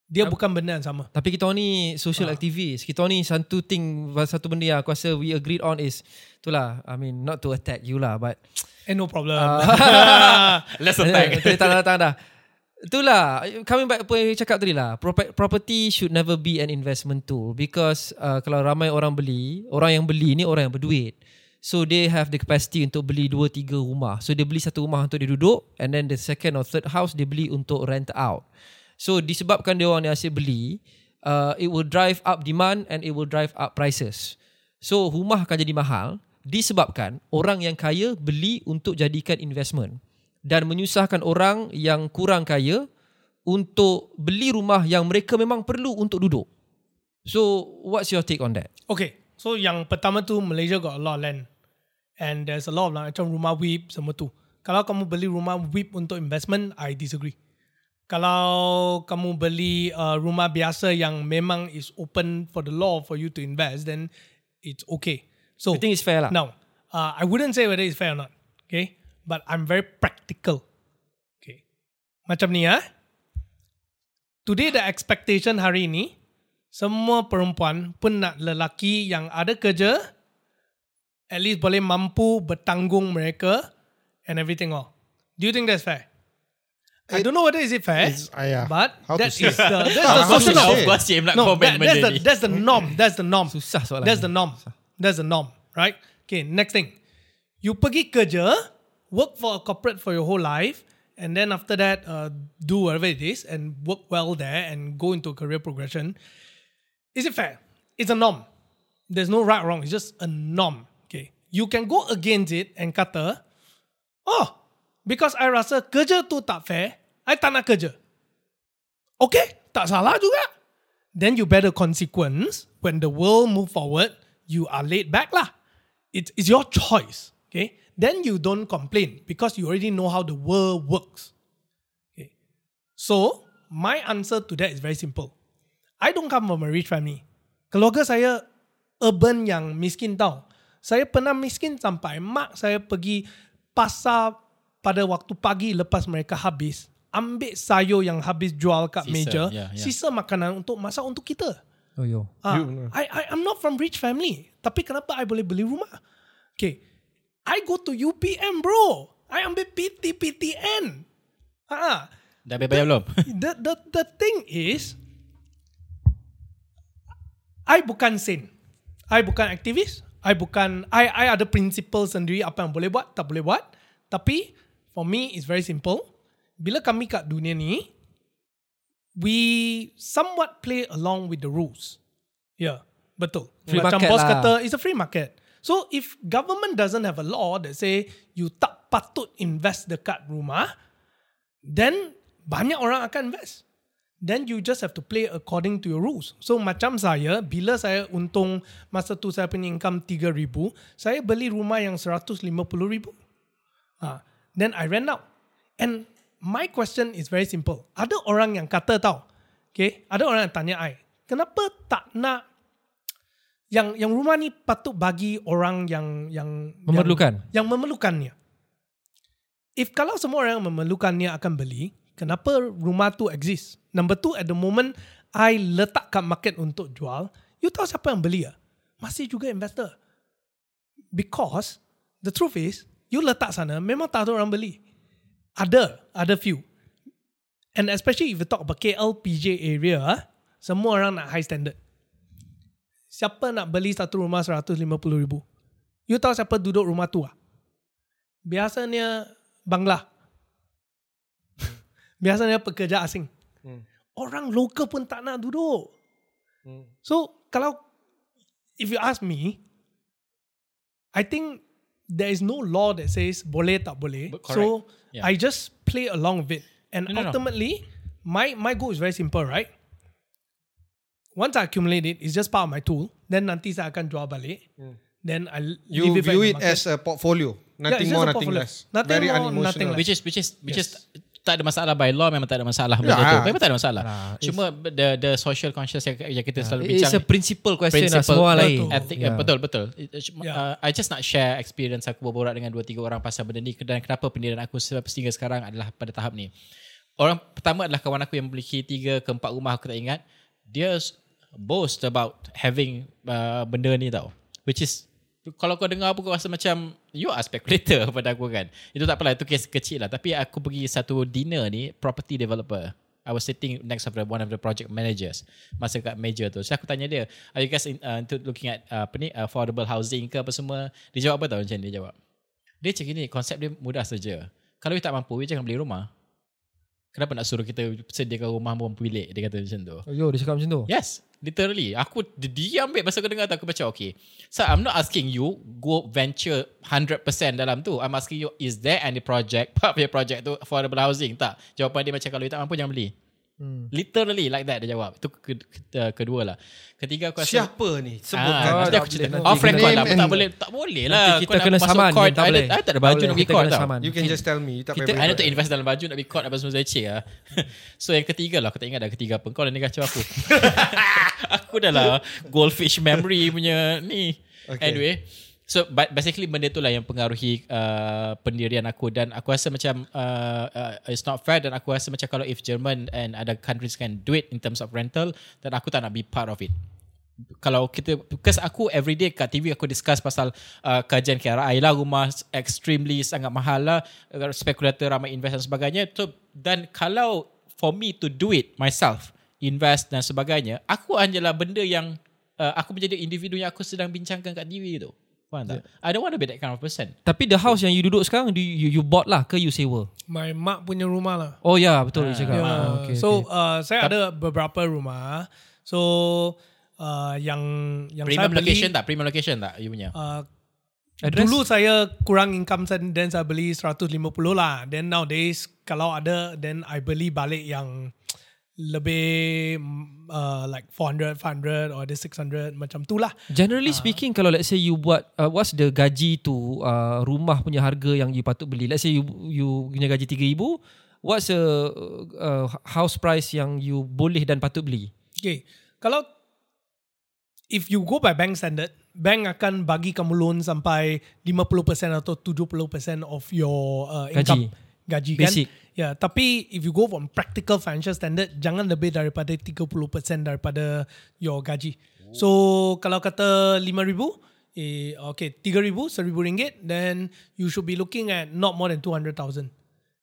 Dia bukan benda yang sama. Tapi kita ni social activist. Kita ni satu thing satu benda yang aku rasa we agreed on is itulah I mean not to attack you lah but Eh no problem. *laughs* Let's Eh, attack. *laughs* Tak datang dah. Itulah coming back apa yang cakap tadi lah. Prope- Property should never be an investment tool because uh, kalau ramai orang beli, orang yang beli ni orang yang berduit. So they have the capacity untuk beli dua tiga rumah. So dia beli satu rumah untuk dia duduk and then the second or third house dia beli untuk rent out. So disebabkan dia orang yang asyik beli, uh, it will drive up demand and it will drive up prices. So rumah akan jadi mahal disebabkan orang yang kaya beli untuk jadikan investment dan menyusahkan orang yang kurang kaya untuk beli rumah yang mereka memang perlu untuk duduk. So what's your take on that? Okay, so yang pertama tu Malaysia got a lot of land and there's a lot of like, macam rumah WIP semua tu. Kalau kamu beli rumah WIP untuk investment, I disagree. Kalau kamu beli uh, rumah biasa yang memang is open for the law for you to invest, then it's okay. So You think it's fair lah? Now, uh, I wouldn't say whether it's fair or not. Okay, but I'm very practical. Okay, macam ni ah. Today the expectation hari ini semua perempuan pun nak lelaki yang ada kerja at least boleh mampu bertanggung mereka and everything all. Do you think that's fair? I don't know whether is it fair, It's- ah, yeah. but How to that say? is the that's *laughs* the social norm. Of course, Cim No, that, that's the ni. that's the norm. That's the norm. Susah soalan That's the norm. That's the norm, right? Okay, next thing. You pergi kerja, work for a corporate for your whole life, and then after that, uh, do whatever it is and work well there and go into career progression. Is it fair? It's a norm. There's no right or wrong. It's just a norm. You can go against it and kata, oh, because I rasa kerja tu tak fair, I tak nak kerja. Okay, tak salah juga. Then you better consequence when the world move forward, you are laid back lah. It's, it's your choice. Okay. Then you don't complain because you already know how the world works. Okay. So my answer to that is very simple. I don't come from a rich family. Keluarga saya urban yang miskin tau. Saya pernah miskin sampai mak saya pergi pasar pada waktu pagi lepas mereka habis. Ambil sayur yang habis jual kat Sisa, meja. ya, ya. Sisa makanan untuk masak untuk kita. Oh yo. Ah, I, I I'm not from rich family. Tapi kenapa I boleh beli rumah? Okay. I go to UPM bro. I ambil PT PTN. Ah, Dah bayar belum? *laughs* the the the thing is I bukan saint. I bukan aktivis. I bukan I I ada principle sendiri apa yang boleh buat, tak boleh buat. Tapi for me it's very simple. bila kami kat dunia ni, we somewhat play along with the rules. Yeah, betul. Free Macam market bos lah. kata, it's a free market. So if government doesn't have a law that say you tak patut invest dekat rumah, then banyak orang akan invest. Then you just have to play according to your rules. So macam saya, bila saya untung masa tu saya punya income 3,000, saya beli rumah yang 150,000. Ha. Then I rent out. And my question is very simple. Ada orang yang kata tau, okay, ada orang yang tanya I, kenapa tak nak yang yang rumah ni patut bagi orang yang yang Memerlukan. yang, yang memerlukannya. If kalau semua orang yang memerlukannya akan beli, kenapa rumah tu exist? Number two, at the moment I letak kat market untuk jual, you tahu siapa yang beli ya? Masih juga investor. Because the truth is, you letak sana memang tak ada orang beli. Ada, ada few. And especially if you talk about KL PJ area, ah, semua orang nak high standard. Siapa nak beli satu rumah 150 ribu? You tahu siapa duduk rumah tu ah? Biasanya Bangla. Biasanya pekerja asing. Orang lokal pun tak nak duduk. So kalau if you ask me, I think there is no law that says boleh tak boleh. But So. Yeah. I just play along with it. And No, no, no. ultimately, my my goal is very simple, right? Once I accumulate it, it's just part of my tool. Then nanti saya akan jual balik. Then I You leave it view it as a portfolio. Nothing it's more, nothing portfolio. less. Nothing Very more, unemotional. nothing less. Which is which is which Yes. is tak ada masalah by law memang tak ada masalah benda Yeah. tu. Memang tak ada masalah. Nah, Cuma the the social conscious yang, yang kita selalu It's bincang a principle question lah principle, semua betul. lain. Ethic, Yeah. yeah. betul betul. Yeah. Uh, I just nak share experience aku berborak dengan dua tiga orang pasal benda ni dan kenapa pendirian aku sehingga sekarang adalah pada tahap ni. Orang pertama adalah kawan aku yang memiliki tiga ke empat rumah aku tak ingat. Dia boast about having uh, benda ni tau. Which is kalau kau dengar pun kau rasa macam you are speculator *laughs* pada aku kan. Itu tak apalah itu kes kecil lah tapi aku pergi satu dinner ni property developer. I was sitting next the one of the project managers masa kat meja tu. So aku tanya dia, are you guys in, uh, looking at uh, apa ni affordable housing ke apa semua? Dia jawab apa tau macam dia jawab. Dia cakap gini, konsep dia mudah saja. Kalau you tak mampu, you jangan beli rumah. Kenapa nak suruh kita sediakan rumah mampu bilik? Dia kata macam tu. Oh, yo, dia cakap macam tu. Yes, literally. Aku dia diam babe masa aku dengar tu aku macam okay. So I'm not asking you go venture 100% dalam tu. I'm asking you is there any project part of your project tu affordable housing? Tak. Jawapan dia macam kalau you tak mampu jangan beli. Hmm. Literally like that dia jawab. Itu ke, ke, kedua lah. Ketiga aku rasa Siapa ni? Sebutkan. Ah, nanti aku cerita. Off record lah. Tak boleh, tak boleh lah. Nanti Kau kita nak kena masuk saman. court, tak boleh. ada- I tak ada baju nak pergi court kena tau. You can just tell me. You tak Kita- I need to invest dalam baju nak pergi court apa semua saya cek lah. *laughs* so yang ketiga lah, aku tak ingat dah ketiga apa. Kau dah ni kacau aku. *laughs* *laughs* aku dah lah goldfish memory punya ni. Okay. Anyway, so basically benda tu lah yang pengaruhi uh, pendirian aku. Dan aku rasa macam uh, uh, it's not fair. Dan aku rasa macam kalau if German and other countries can do it in terms of rental dan aku tak nak be part of it. Kalau kita because aku everyday kat TV aku discuss pasal uh, kajian KRI lah. Rumah extremely sangat mahal lah. Uh, spekulator ramai invest dan sebagainya. So, dan kalau for me to do it myself invest dan sebagainya aku hanyalah benda yang uh, aku menjadi individu yang aku sedang bincangkan kat TV tu faham tak I don't want to be that kind of person Tapi the house yang you duduk sekarang, do you, you bought lah ke you sewa? My mak punya rumah lah. Oh ya, yeah, betul dia cakap. Yeah. Ah, okay, so okay. Uh, saya ada beberapa rumah. So uh, yang yang premium saya beli, location tak premium location tak you punya Uh, Address? Dulu saya kurang income then saya beli 150 lah. Then nowadays kalau ada then I beli balik yang lebih mm, uh, like 400, 500 or ada 600 macam tu lah. Generally speaking, kalau let's say you buat, uh, what's the gaji to uh, rumah punya harga yang you patut beli? Let's say you you punya gaji 3000 what's the uh, house price yang you boleh dan patut beli? Okay. Kalau if you go by bank standard, bank akan bagi kamu loan sampai 50% atau 70% of your uh, income. Gaji. kan? Basic. Ya, tapi if you go from practical financial standard, jangan lebih daripada 30% daripada your gaji. So, kalau kata 5,000, eh, okay, 3,000, 1,000 ringgit, then you should be looking at not more than 200,000.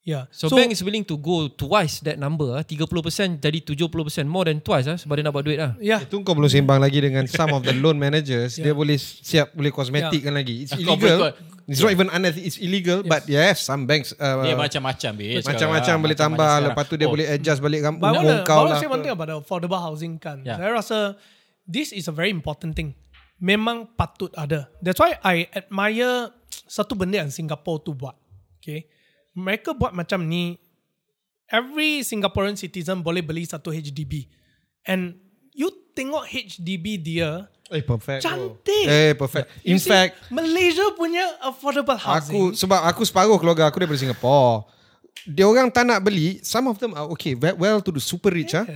Yeah. So, so bank is willing to go twice that number ah 30% jadi 70% more than twice ah sebab dia nak buat duit ah. yeah. Itu kau belum sembang lagi dengan some of the loan managers. *laughs* Dia boleh siap boleh kosmetik kan lagi. It's Kau illegal. It's not even unethical. It's illegal. But yes, some banks uh, Dia macam-macam macam-macam boleh tambah. Lepas tu dia boleh adjust balik kan. But I want to kau lah. say one thing about the affordable housing kan. Yeah. Saya rasa this is a very important thing. Memang patut ada. That's why I admire satu benda yang Singapore tu buat. Okay. Mereka buat macam ni. Every Singaporean citizen boleh beli satu HDB. And you tengok HDB dia Eh perfect. bro. cantik. Eh perfect. In see, fact, Malaysia punya affordable housing. Aku sebab aku separuh keluarga aku daripada Singapore. Dia orang tak nak beli. Some of them are okay, well to the super rich ah.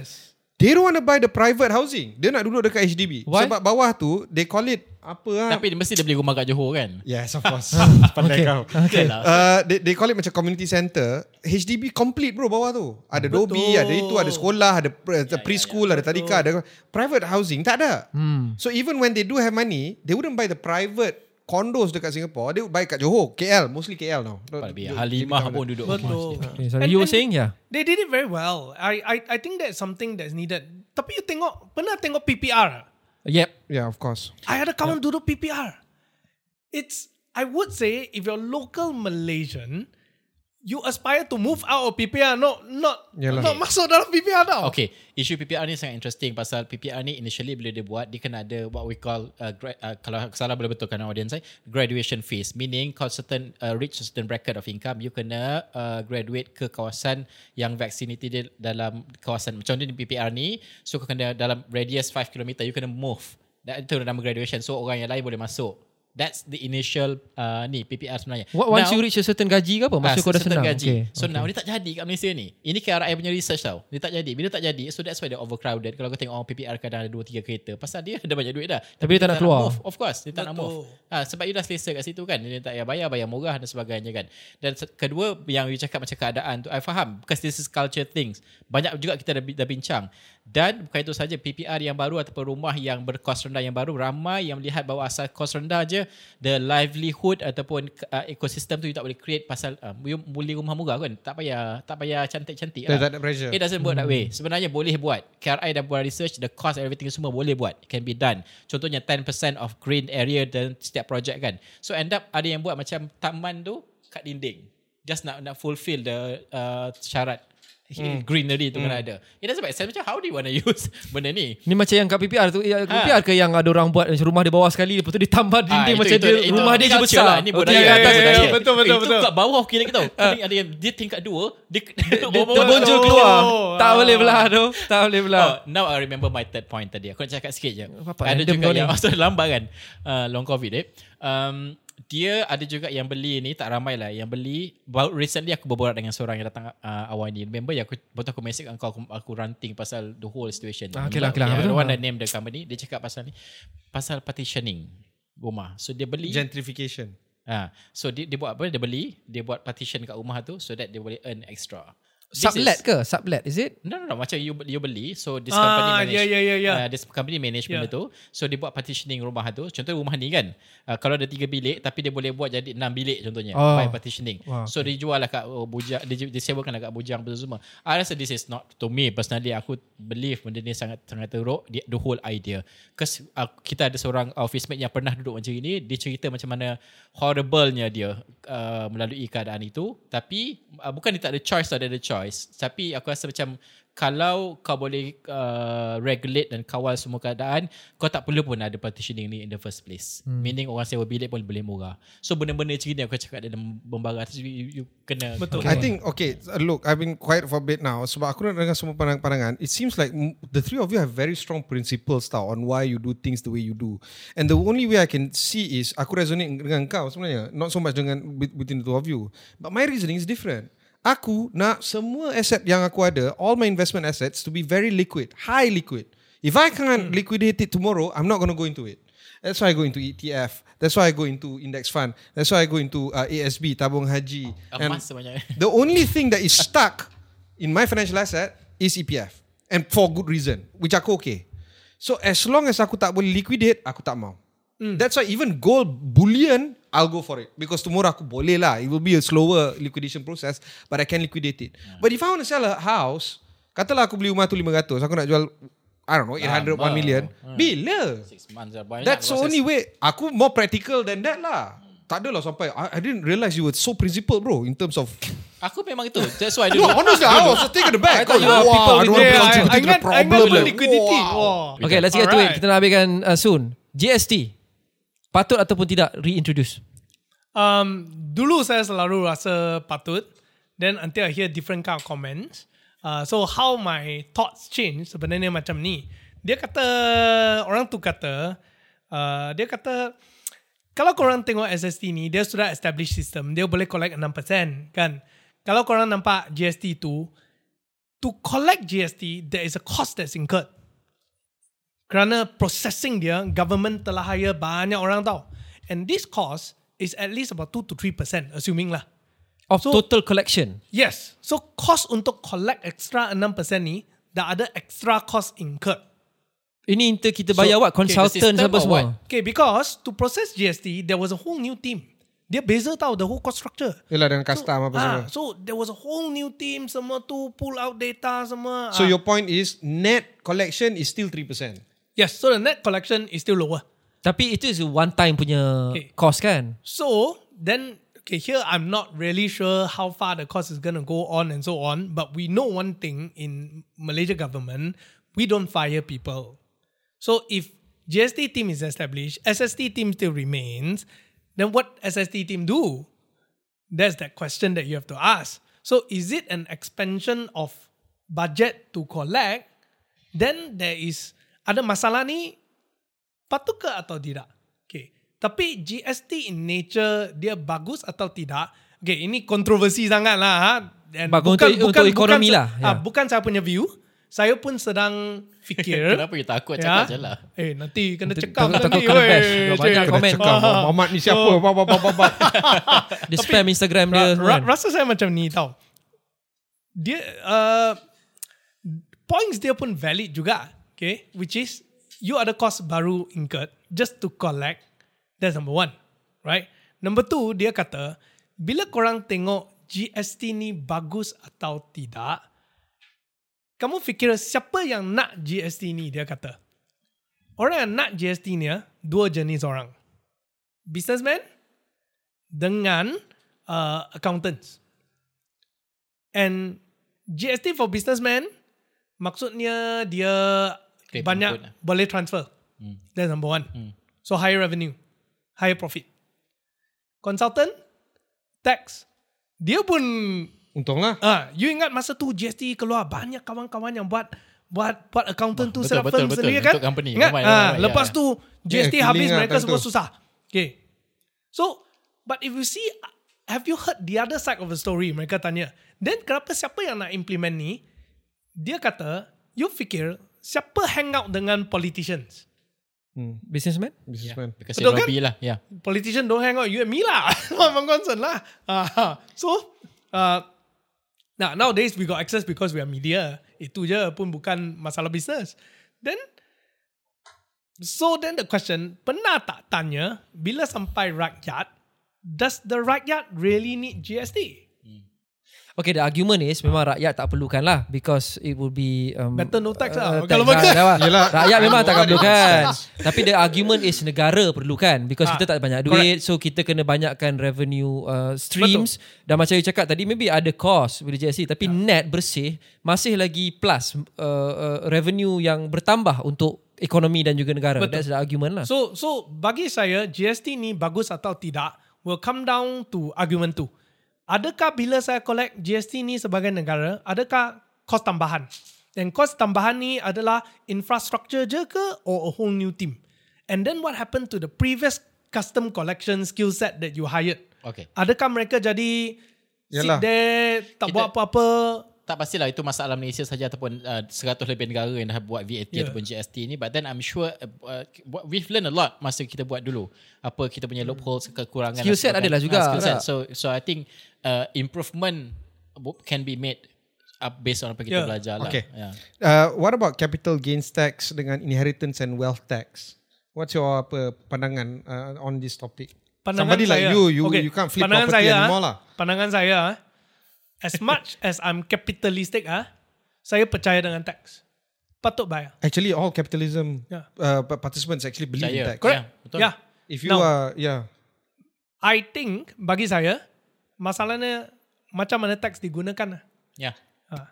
They don't want to buy the private housing. Dia nak duduk dekat HDB. Why? Sebab bawah tu they call it apa ah? Tapi mesti dia beli rumah kat Johor kan? Yes, of course. *laughs* Pandai kau. Okay. Lah. Uh, they, they call it macam community center. HDB complete bro bawah tu. Ada dobi, ada itu, ada sekolah, ada pre- preschool, ada tadika, ada private housing tak ada. Hmm. So even when they do have money, they wouldn't buy the private condos dekat Singapore. They would buy kat Johor, KL, mostly KL now. Halimah pun duduk Betul. Okay, And- you were saying yeah. They did it very well. I I I think that's something that's needed. Tapi you tengok, pernah tengok PPR? Yep. Yeah, of course. I ada kawan duduk PPR. It's I would say if you're local Malaysian, you aspire to move out of PPR, not not Yalah. not masuk dalam PPR tau. Okay, isu PPR ni sangat interesting pasal PPR ni initially bila dia buat, dia kena ada what we call, uh, gra- uh, kalau salah boleh betulkan audience saya, graduation phase. Meaning kau certain, uh, reach a certain bracket of income, you kena uh, graduate ke kawasan yang vaccinity dia dalam kawasan. Macam ni PPR ni, so kau kena dalam radius 5 km, you kena move. That, itu nama graduation. So orang yang lain boleh masuk. That's the initial uh, ni PPR sebenarnya. What, once Now- you reach a certain gaji ke apa? Maksudnya kau dah senang. gaji. Okay. So now dia tak jadi kat Malaysia ni. Ini KRI punya research tau. Dia tak jadi. Bila tak jadi, so that's why dia overcrowded. Kalau kau tengok orang PPR kadang ada 2-3 kereta. Pasal dia ada banyak duit dah. Tapi dia tak nak keluar. Move. Of course, dia tak nak Betul. move. Ha, sebab you dah selesa kat situ kan. Dia tak payah bayar, bayar murah dan sebagainya kan. Dan se- kedua, yang you cakap macam keadaan tu, I faham. Because this is culture things. Banyak juga kita dah, dah bincang. Dan bukan itu saja, PPR yang baru ataupun rumah yang berkos rendah yang baru, ramai yang melihat bahawa asal kos rendah je, the livelihood ataupun uh, ekosistem tu you tak boleh create pasal uh, you beli rumah murah kan. Tak payah tak payah cantik-cantik lah. tak ada pressure. It doesn't work that way. Sebenarnya boleh buat. KRI dah buat research, the cost everything semua boleh buat. It can be done. Contohnya 10% of green area dan setiap project kan. So end up ada yang buat macam taman tu kat dinding. Just nak nak fulfill the uh, syarat Hmm. greenery tu kena ada. It doesn't make sense. Macam how do you want to *laughs* use benda ni? Ni macam yang kat PPR tu ya, PPR ke yang ada orang buat macam rumah dia bawah sekali lepas tu dia tambah dinding Ah, macam itu- dia itu- itu rumah dia je besar. Lah. Ini Okay, budaya. yang atas Ini budaya. budaya. Betul, betul, Itu betul. kat bawah kira kita tahu. Ada ada yang dia tingkat dua, dia *laughs* Dia terbonjol keluar. Tak boleh belah tu. Tak boleh belah. Oh, now I remember my third point tadi. Aku nak cakap sikit je. Ada juga yang *laughs* masa lambat kan. Uh, long covid eh. Dia ada juga yang beli ni tak ramai lah yang beli baru recently aku berborak dengan seorang yang datang uh, awal ni remember yang aku betul aku message kau aku, aku ranting pasal the whole situation Ah, okay lah, okay lah. yeah, the one that name the company dia cakap pasal ni pasal partitioning rumah so dia beli Gentrification. Ha, so dia, dia buat apa? Dia beli, dia buat partition kat rumah tu so that dia boleh earn extra. Sublet is- ke? Sublet is it? No, no, no. Macam you, you beli. So this Ah, company manage. yeah, yeah, yeah, yeah. Uh, this company manage Yeah. benda tu. So dia buat partitioning rumah tu. Contoh rumah ni kan. Uh, kalau ada tiga bilik tapi dia boleh buat jadi enam bilik contohnya. Oh. By partitioning. Wow. So dia jual lah kat oh, bujang. Dia, dia sewakan lah kat bujang tu semua. I rasa this is not to me personally. Aku believe benda ni sangat sangat teruk. The, the whole idea. Because uh, kita ada seorang office mate yang pernah duduk macam ini. Dia cerita macam mana horriblenya dia uh, melalui keadaan itu. Tapi uh, bukan dia tak ada choice, tak ada choice. Tapi aku rasa macam kalau kau boleh uh, regulate dan kawal semua keadaan, kau tak perlu pun ada partitioning ni in the first place. Hmm. Meaning orang sewa bilik pun boleh murah. So benda-benda macam ni aku cakap dalam membara tu you, you kena Betul. I think okay. Look, I've been quiet for a bit now. Sebab aku nak dengar semua pandangan-pandangan. It seems like the three of you have very strong principles tau on why you do things the way you do. And the only way I can see is aku resonate dengan kau sebenarnya. Not so much dengan bet- between the two of you. But my reasoning is different. Aku nak semua asset yang aku ada, all my investment assets to be very liquid, high liquid. If I can't liquidate it tomorrow, I'm not going to go into it. That's why I go into ETF. That's why I go into index fund. That's why I go into uh, ASB, tabung haji. And emas sebanyak. *laughs* the only thing that is stuck in my financial asset is EPF. And for good reason, which aku okay. So as long as aku tak boleh liquidate, aku tak mau. That's why even gold bullion, I'll go for it because tomorrow aku boleh lah. It will be a slower liquidation process, but I can liquidate it. But if I want to sell a house, katalah aku beli rumah tu 500, aku nak jual I don't know 800 1 Lama. million. Hmm. Bila? Six months lah. That's the only way. Aku more practical than that lah. Tak adalah sampai I, I didn't realize you were so principled bro in terms of Aku memang itu. That's why *laughs* No, dulu. honestly, I was just taken aback. I thought you were Wow, people I don't with- want to Yeah, I, contribute I, to the ingat, I ingat problem. tu liquidity. Wow. Wow. Okay, let's get to it. Alright. Kita nak habiskan uh, soon. GST. Patut ataupun tidak reintroduce? Um, dulu saya selalu rasa patut. Then until I hear different kind of comments. Uh, so how my thoughts change sebenarnya macam ni. Dia kata, orang tu kata, uh, dia kata, kalau korang tengok SST ni, dia sudah establish system. Dia boleh collect 6%, kan? Kalau korang nampak GST tu, to collect GST, there is a cost that's incurred. Kerana processing dia, government telah hire banyak orang tau. And this cost is at least about 2 to 3%, assuming lah. Of So- total collection. Yes. So cost untuk collect extra 6% ni, dah ada extra cost incurred. Ini inter kita bayar So, what? okay, Consultant system apa semua? what? Okay, because to process GST, there was a whole new team. Dia beza tau the whole cost structure. Yelah dengan custom apa semua. Ah, so there was a whole new team, semua tu pull out data semua. So Ah. your point is net collection is still 3%. Yes, so the net collection is still lower. Tapi itu is one time punya Okay. cost kan? So then, okay, here I'm not really sure how far the cost is gonna go on and so on. But we know one thing in Malaysia government, we don't fire people. So if GST team is established, SST team still remains, then what SST team do? That's that question that you have to ask. So is it an expansion of budget to collect? Then there is ada masalah ni patut ke atau tidak? Okay. Tapi GST in nature dia bagus atau tidak? Okay, ini kontroversi sangat lah. Ha? And Bagus untuk- untuk ekonomi bukan, lah, ah, ya. bukan saya punya view. Saya pun sedang fikir. *laughs* Kenapa you takut cakap je lah. Eh, nanti kena Nanti cekam nanti. takut kena bash. Banyak Kena komen. *laughs* Muhammad ni siapa? Ba, ba, ba, ba, ba. *laughs* Dia spam Instagram dia. Ra- ra- kan? rasa saya macam ni tau. Dia uh, points dia pun valid juga, okay? Which is you ada cost baru incurred just to collect. That's number one, right? Number two, dia kata bila korang tengok GST ni bagus atau tidak, kamu fikir siapa yang nak GST ni? Dia kata. Orang yang nak GST ni, ah, dua jenis orang. Businessman dengan uh, accountants. And GST for businessman maksudnya dia Claim banyak input lah. boleh transfer. That's number one. So higher revenue, higher profit. Consultant, tax, dia pun Untung lah. ah, you ingat masa tu GST keluar banyak kawan-kawan yang buat buat buat accountant tu Betul, set up betul, firm betul. sendiri kan? Untuk company. Ingat? Ramai, ah, ramai, lepas ya. tu GST Yeah, habis lah mereka time semua tu. susah. Okay. So, but if you see, have you heard the other side of the story? Mereka tanya. Then kenapa siapa yang nak implement ni? Dia kata, you fikir siapa hang out dengan politicians? Businessman? Businessman. Because Betul kan? lah. Yeah. politician don't hang out you and me lah. *laughs* I'm concerned lah. Uh, so, uh, now nowadays we got access because we are media. Itu je pun bukan masalah business. Then, so then the question, pernah tak tanya bila sampai rakyat, does the rakyat really need GST? Okay, the argument is memang rakyat tak perlukan lah because it will be um, Better no tax lah. uh, Kalau tax begitu. lah, dah lah. Yelah. Rakyat memang tak perlukan. Tapi the argument is negara perlukan because Ah, kita tak ada banyak duit so kita kena banyakkan revenue uh, streams dan macam you cakap tadi maybe ada cost with GST tapi net bersih masih lagi plus uh, uh, revenue yang bertambah untuk ekonomi dan juga negara. Betul. That's the argument lah. So so bagi saya GST ni bagus atau tidak will come down to argument tu. Adakah bila saya collect GST ni sebagai negara, adakah kos tambahan? Dan kos tambahan ni adalah infrastructure je ke or a whole new team? And then what happened to the previous custom collection skill set that you hired? Okay. Adakah mereka jadi Yalah. sit there, tak Kita- buat apa-apa? Tak pastilah itu masalah Malaysia saja ataupun uh, 100 lebih negara yang dah buat VAT Yeah. ataupun GST ni but then I'm sure uh, uh, we've learned a lot masa kita buat dulu apa kita punya loopholes kekurangan Skill set adalah juga. Skill set. So so I think uh, improvement can be made up based on apa kita Yeah. belajar lah Okay. yeah. Uh, what about capital gains tax dengan inheritance and wealth tax? What's your apa pandangan uh, on this topic? pandangan Somebody like saya, you, you- you can't flip pandangan property saya, anymore lah. Pandangan saya, as much as I'm capitalistic, ah, saya percaya dengan tax. Patut bayar. Actually, all capitalism Yeah. uh, pa- participants actually believe in Percaya. tax. Correct? Yeah, betul. Yeah. If you Now, are, yeah. I think bagi saya masalahnya macam mana tax digunakan. lah. Yeah.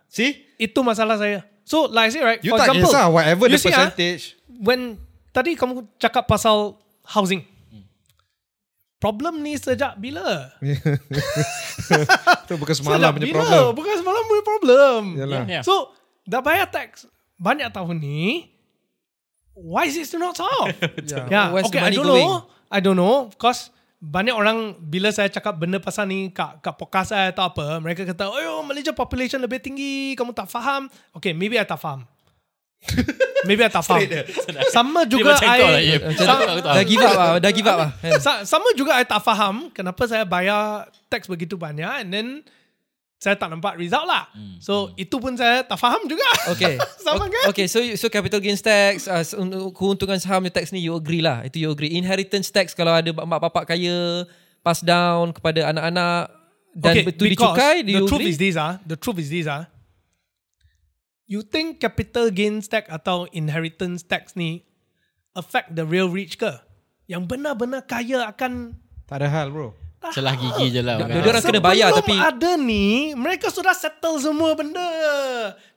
See, Itu masalah saya. So like I say right, you for tak example, kisah whatever you the see, ah, percentage. when tadi kamu cakap pasal housing. Problem ni sejak bila? *laughs* Itu bukan semalam sejak punya bila? problem. Bukan semalam punya problem. Yalah. Yeah. So, dah bayar tax banyak tahun ni, why is it still not solved? *laughs* Yeah. yeah, Where's okay, the I don't going? know. I don't know. Because banyak orang bila saya cakap benda pasal ni kat, kat podcast saya atau apa, mereka kata, oh Malaysia population lebih tinggi, kamu tak faham. Okay, maybe I tak faham. Maybe I tak faham. Sama juga lah, I, tahu. dah give up lah, dah give up lah. *laughs* Sa- sama juga I tak faham kenapa saya bayar tax begitu banyak and then saya tak nampak result lah. So itu pun saya tak faham juga. Okay. *laughs* sama O- kan? Okay, so so capital gains tax, uh, keuntungan saham ni tax ni you agree lah. Itu you agree. Inheritance tax kalau ada mak bapak kaya pass down kepada anak-anak dan okay, betul because dicukai, the you truth agree? is this ah, the truth is this ah. You think capital gains tax atau inheritance tax ni affect the real rich ke? Yang benar-benar kaya akan Tak ada hal bro. Celah gigi je lah. Dia- orang dia orang kena bayar Sebelum tapi- ada ni, mereka sudah settle semua benda.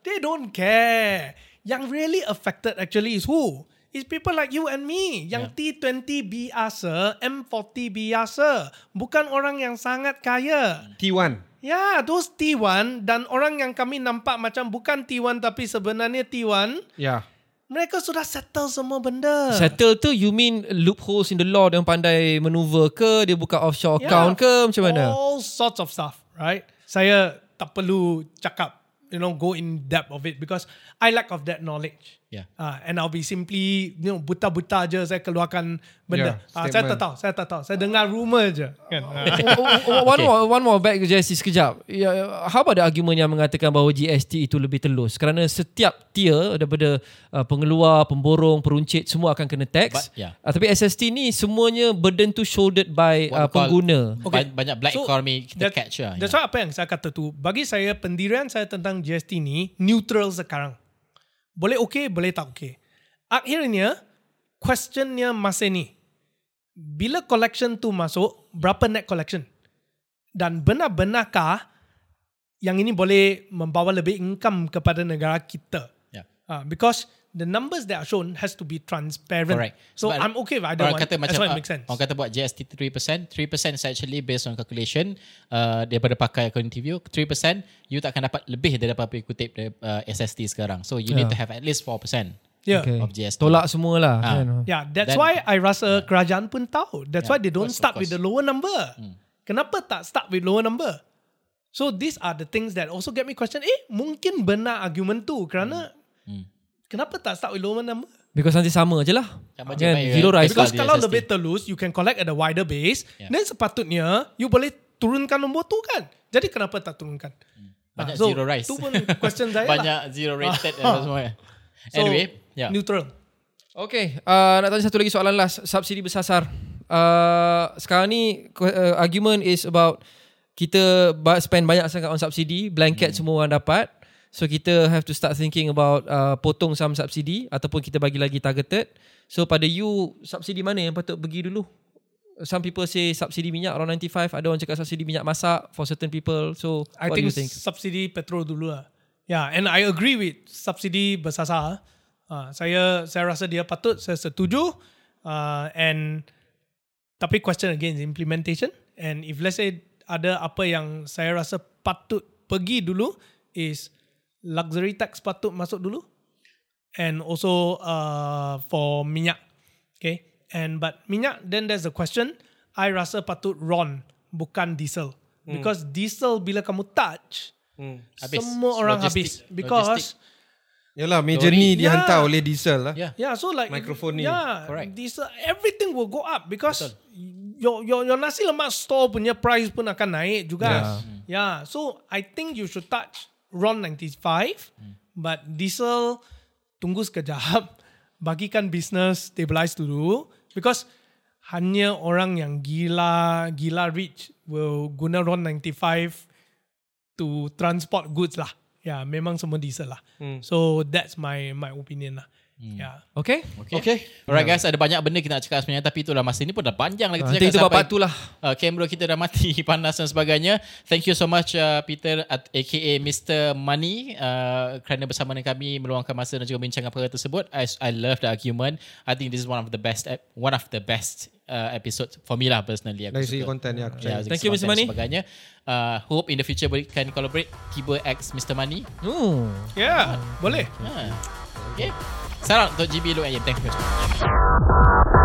They don't care. Yang really affected actually is who? Is people like you and me. Yang T20 biasa, M40 biasa. Bukan orang yang sangat kaya. T1. Ya, those T1 dan orang yang kami nampak macam bukan T1 tapi sebenarnya T1, Yeah. mereka sudah settle semua benda. Settle tu you mean loopholes in the law dia pandai maneuver ke, dia buka offshore Yeah. account ke, macam mana? All sorts of stuff, right? Saya tak perlu cakap, you know, go in depth of it because I lack of that knowledge. Yeah. Uh, and I'll be simply, you know, buta-buta je saya keluarkan benda. Yeah, Ah, saya tak tahu, saya tak tahu. Saya dengar rumor je. Kan? Ah. *laughs* Oh, oh, oh, one more one more back to Jesse sekejap. Yeah, how about the argument yang mengatakan bahawa GST itu lebih telus kerana setiap tier daripada uh, pengeluar, pemborong, peruncit semua akan kena tax. But, yeah. Uh, tapi SST ni semuanya burden tu shouldered by What uh, pengguna. Okay. Banyak black So, economy kita that- catch lah. That's why apa yang saya kata tu, bagi saya pendirian saya tentang GST ni neutral sekarang. Boleh okay, boleh tak okay. Akhirnya, questionnya masih ni. Bila collection tu masuk, berapa net collection? Dan benar-benarkah yang ini boleh membawa lebih income kepada negara kita? Yeah. Uh, because the numbers that are shown has to be transparent. Correct. So Sebab I'm okay if I don't want. That's why it uh, makes sense. orang kata buat GST 3%, 3% is actually based on calculation uh, daripada pakai cognitive view, 3% you tak akan dapat lebih daripada apa yang kutip dari uh, SST sekarang. So you need to Yeah. have at least 4% Yeah. Okay. of GST. Tolak semua lah. Ah. Kan? Yeah, that's Then- why I rasa kerajaan pun tahu. That's why Yeah, they don't course, start with the lower number. Hmm. Kenapa tak start with lower number? So these are the things that also get me question. Eh, mungkin benar argument tu kerana Hmm. Kenapa tak start with lower number? Because nanti sama je lah. Sama je Kan? baik, Zero kan? rise Because Because kalau lebih telus, you can collect at a wider base. Yeah. Then sepatutnya you boleh turunkan nombor tu kan. Jadi kenapa tak turunkan? Banyak Ah, so, zero rise. Tu pun question saya *laughs* lah. Banyak zero rated dan semua. *laughs* So, Anyway, yeah. Neutral. Okay, uh, nak tanya satu lagi soalan last. Subsidi bersasar. Uh, sekarang ni uh, argument is about kita spend banyak sangat on subsidi, blanket semua orang dapat. So kita have to start thinking about uh, potong some subsidi ataupun kita bagi lagi targeted. So pada you, subsidi mana yang patut pergi dulu? Some people say subsidi minyak around 95. Ada orang cakap subsidi minyak masak for certain people. So I what think, do you think? subsidi petrol dulu lah. Yeah, and I agree with subsidi bersasar. Uh, saya saya rasa dia patut, saya setuju. Uh, and tapi question again is implementation. And if let's say ada apa yang saya rasa patut pergi dulu is luxury tax patut masuk dulu. And also uh, for minyak. Okay. And but minyak, then there's a question. I rasa patut RON, bukan diesel. Because diesel bila kamu touch, Habis. semua orang Logistik- habis. Because logistik. Yalah, meja Lori. ni dihantar Yeah. oleh diesel lah. Yeah. Yeah, so like Microphone ni. Yeah, Correct. Uh, everything will go up because your your your nasi lemak store punya price pun akan naik juga. Yeah. Yeah, so I think you should touch RON 95, but diesel tunggu sekejap, *laughs* bagikan business stabilize dulu because hanya orang yang gila gila rich will guna RON 95 to transport goods lah. Ya, memang semua diesel lah. So that's my my opinion lah. Ya. Okay? Okay. okay. Alright guys, ada banyak benda kita nak cakap sebenarnya tapi itulah masa ni pun dah panjang lagi kita Nanti cakap kita buat sampai part tu lah. uh, kamera kita dah mati *laughs* panas dan sebagainya. Thank you so much uh, Peter at, aka Mr. Money uh, kerana bersama dengan kami meluangkan masa dan juga bincangkan perkara tersebut. I, I love the argument. I think this is one of the best one of the best uh, episode for me lah personally. Aku Dari segi suka. content ya aku Ya, percaya. dari Thank you, Mr. Money. Sebagainya. Uh, hope in the future boleh can collaborate Kiba X Mr. Money. Hmm. Ya, boleh. Ha. Okay. Salam untuk GB Look Thank you.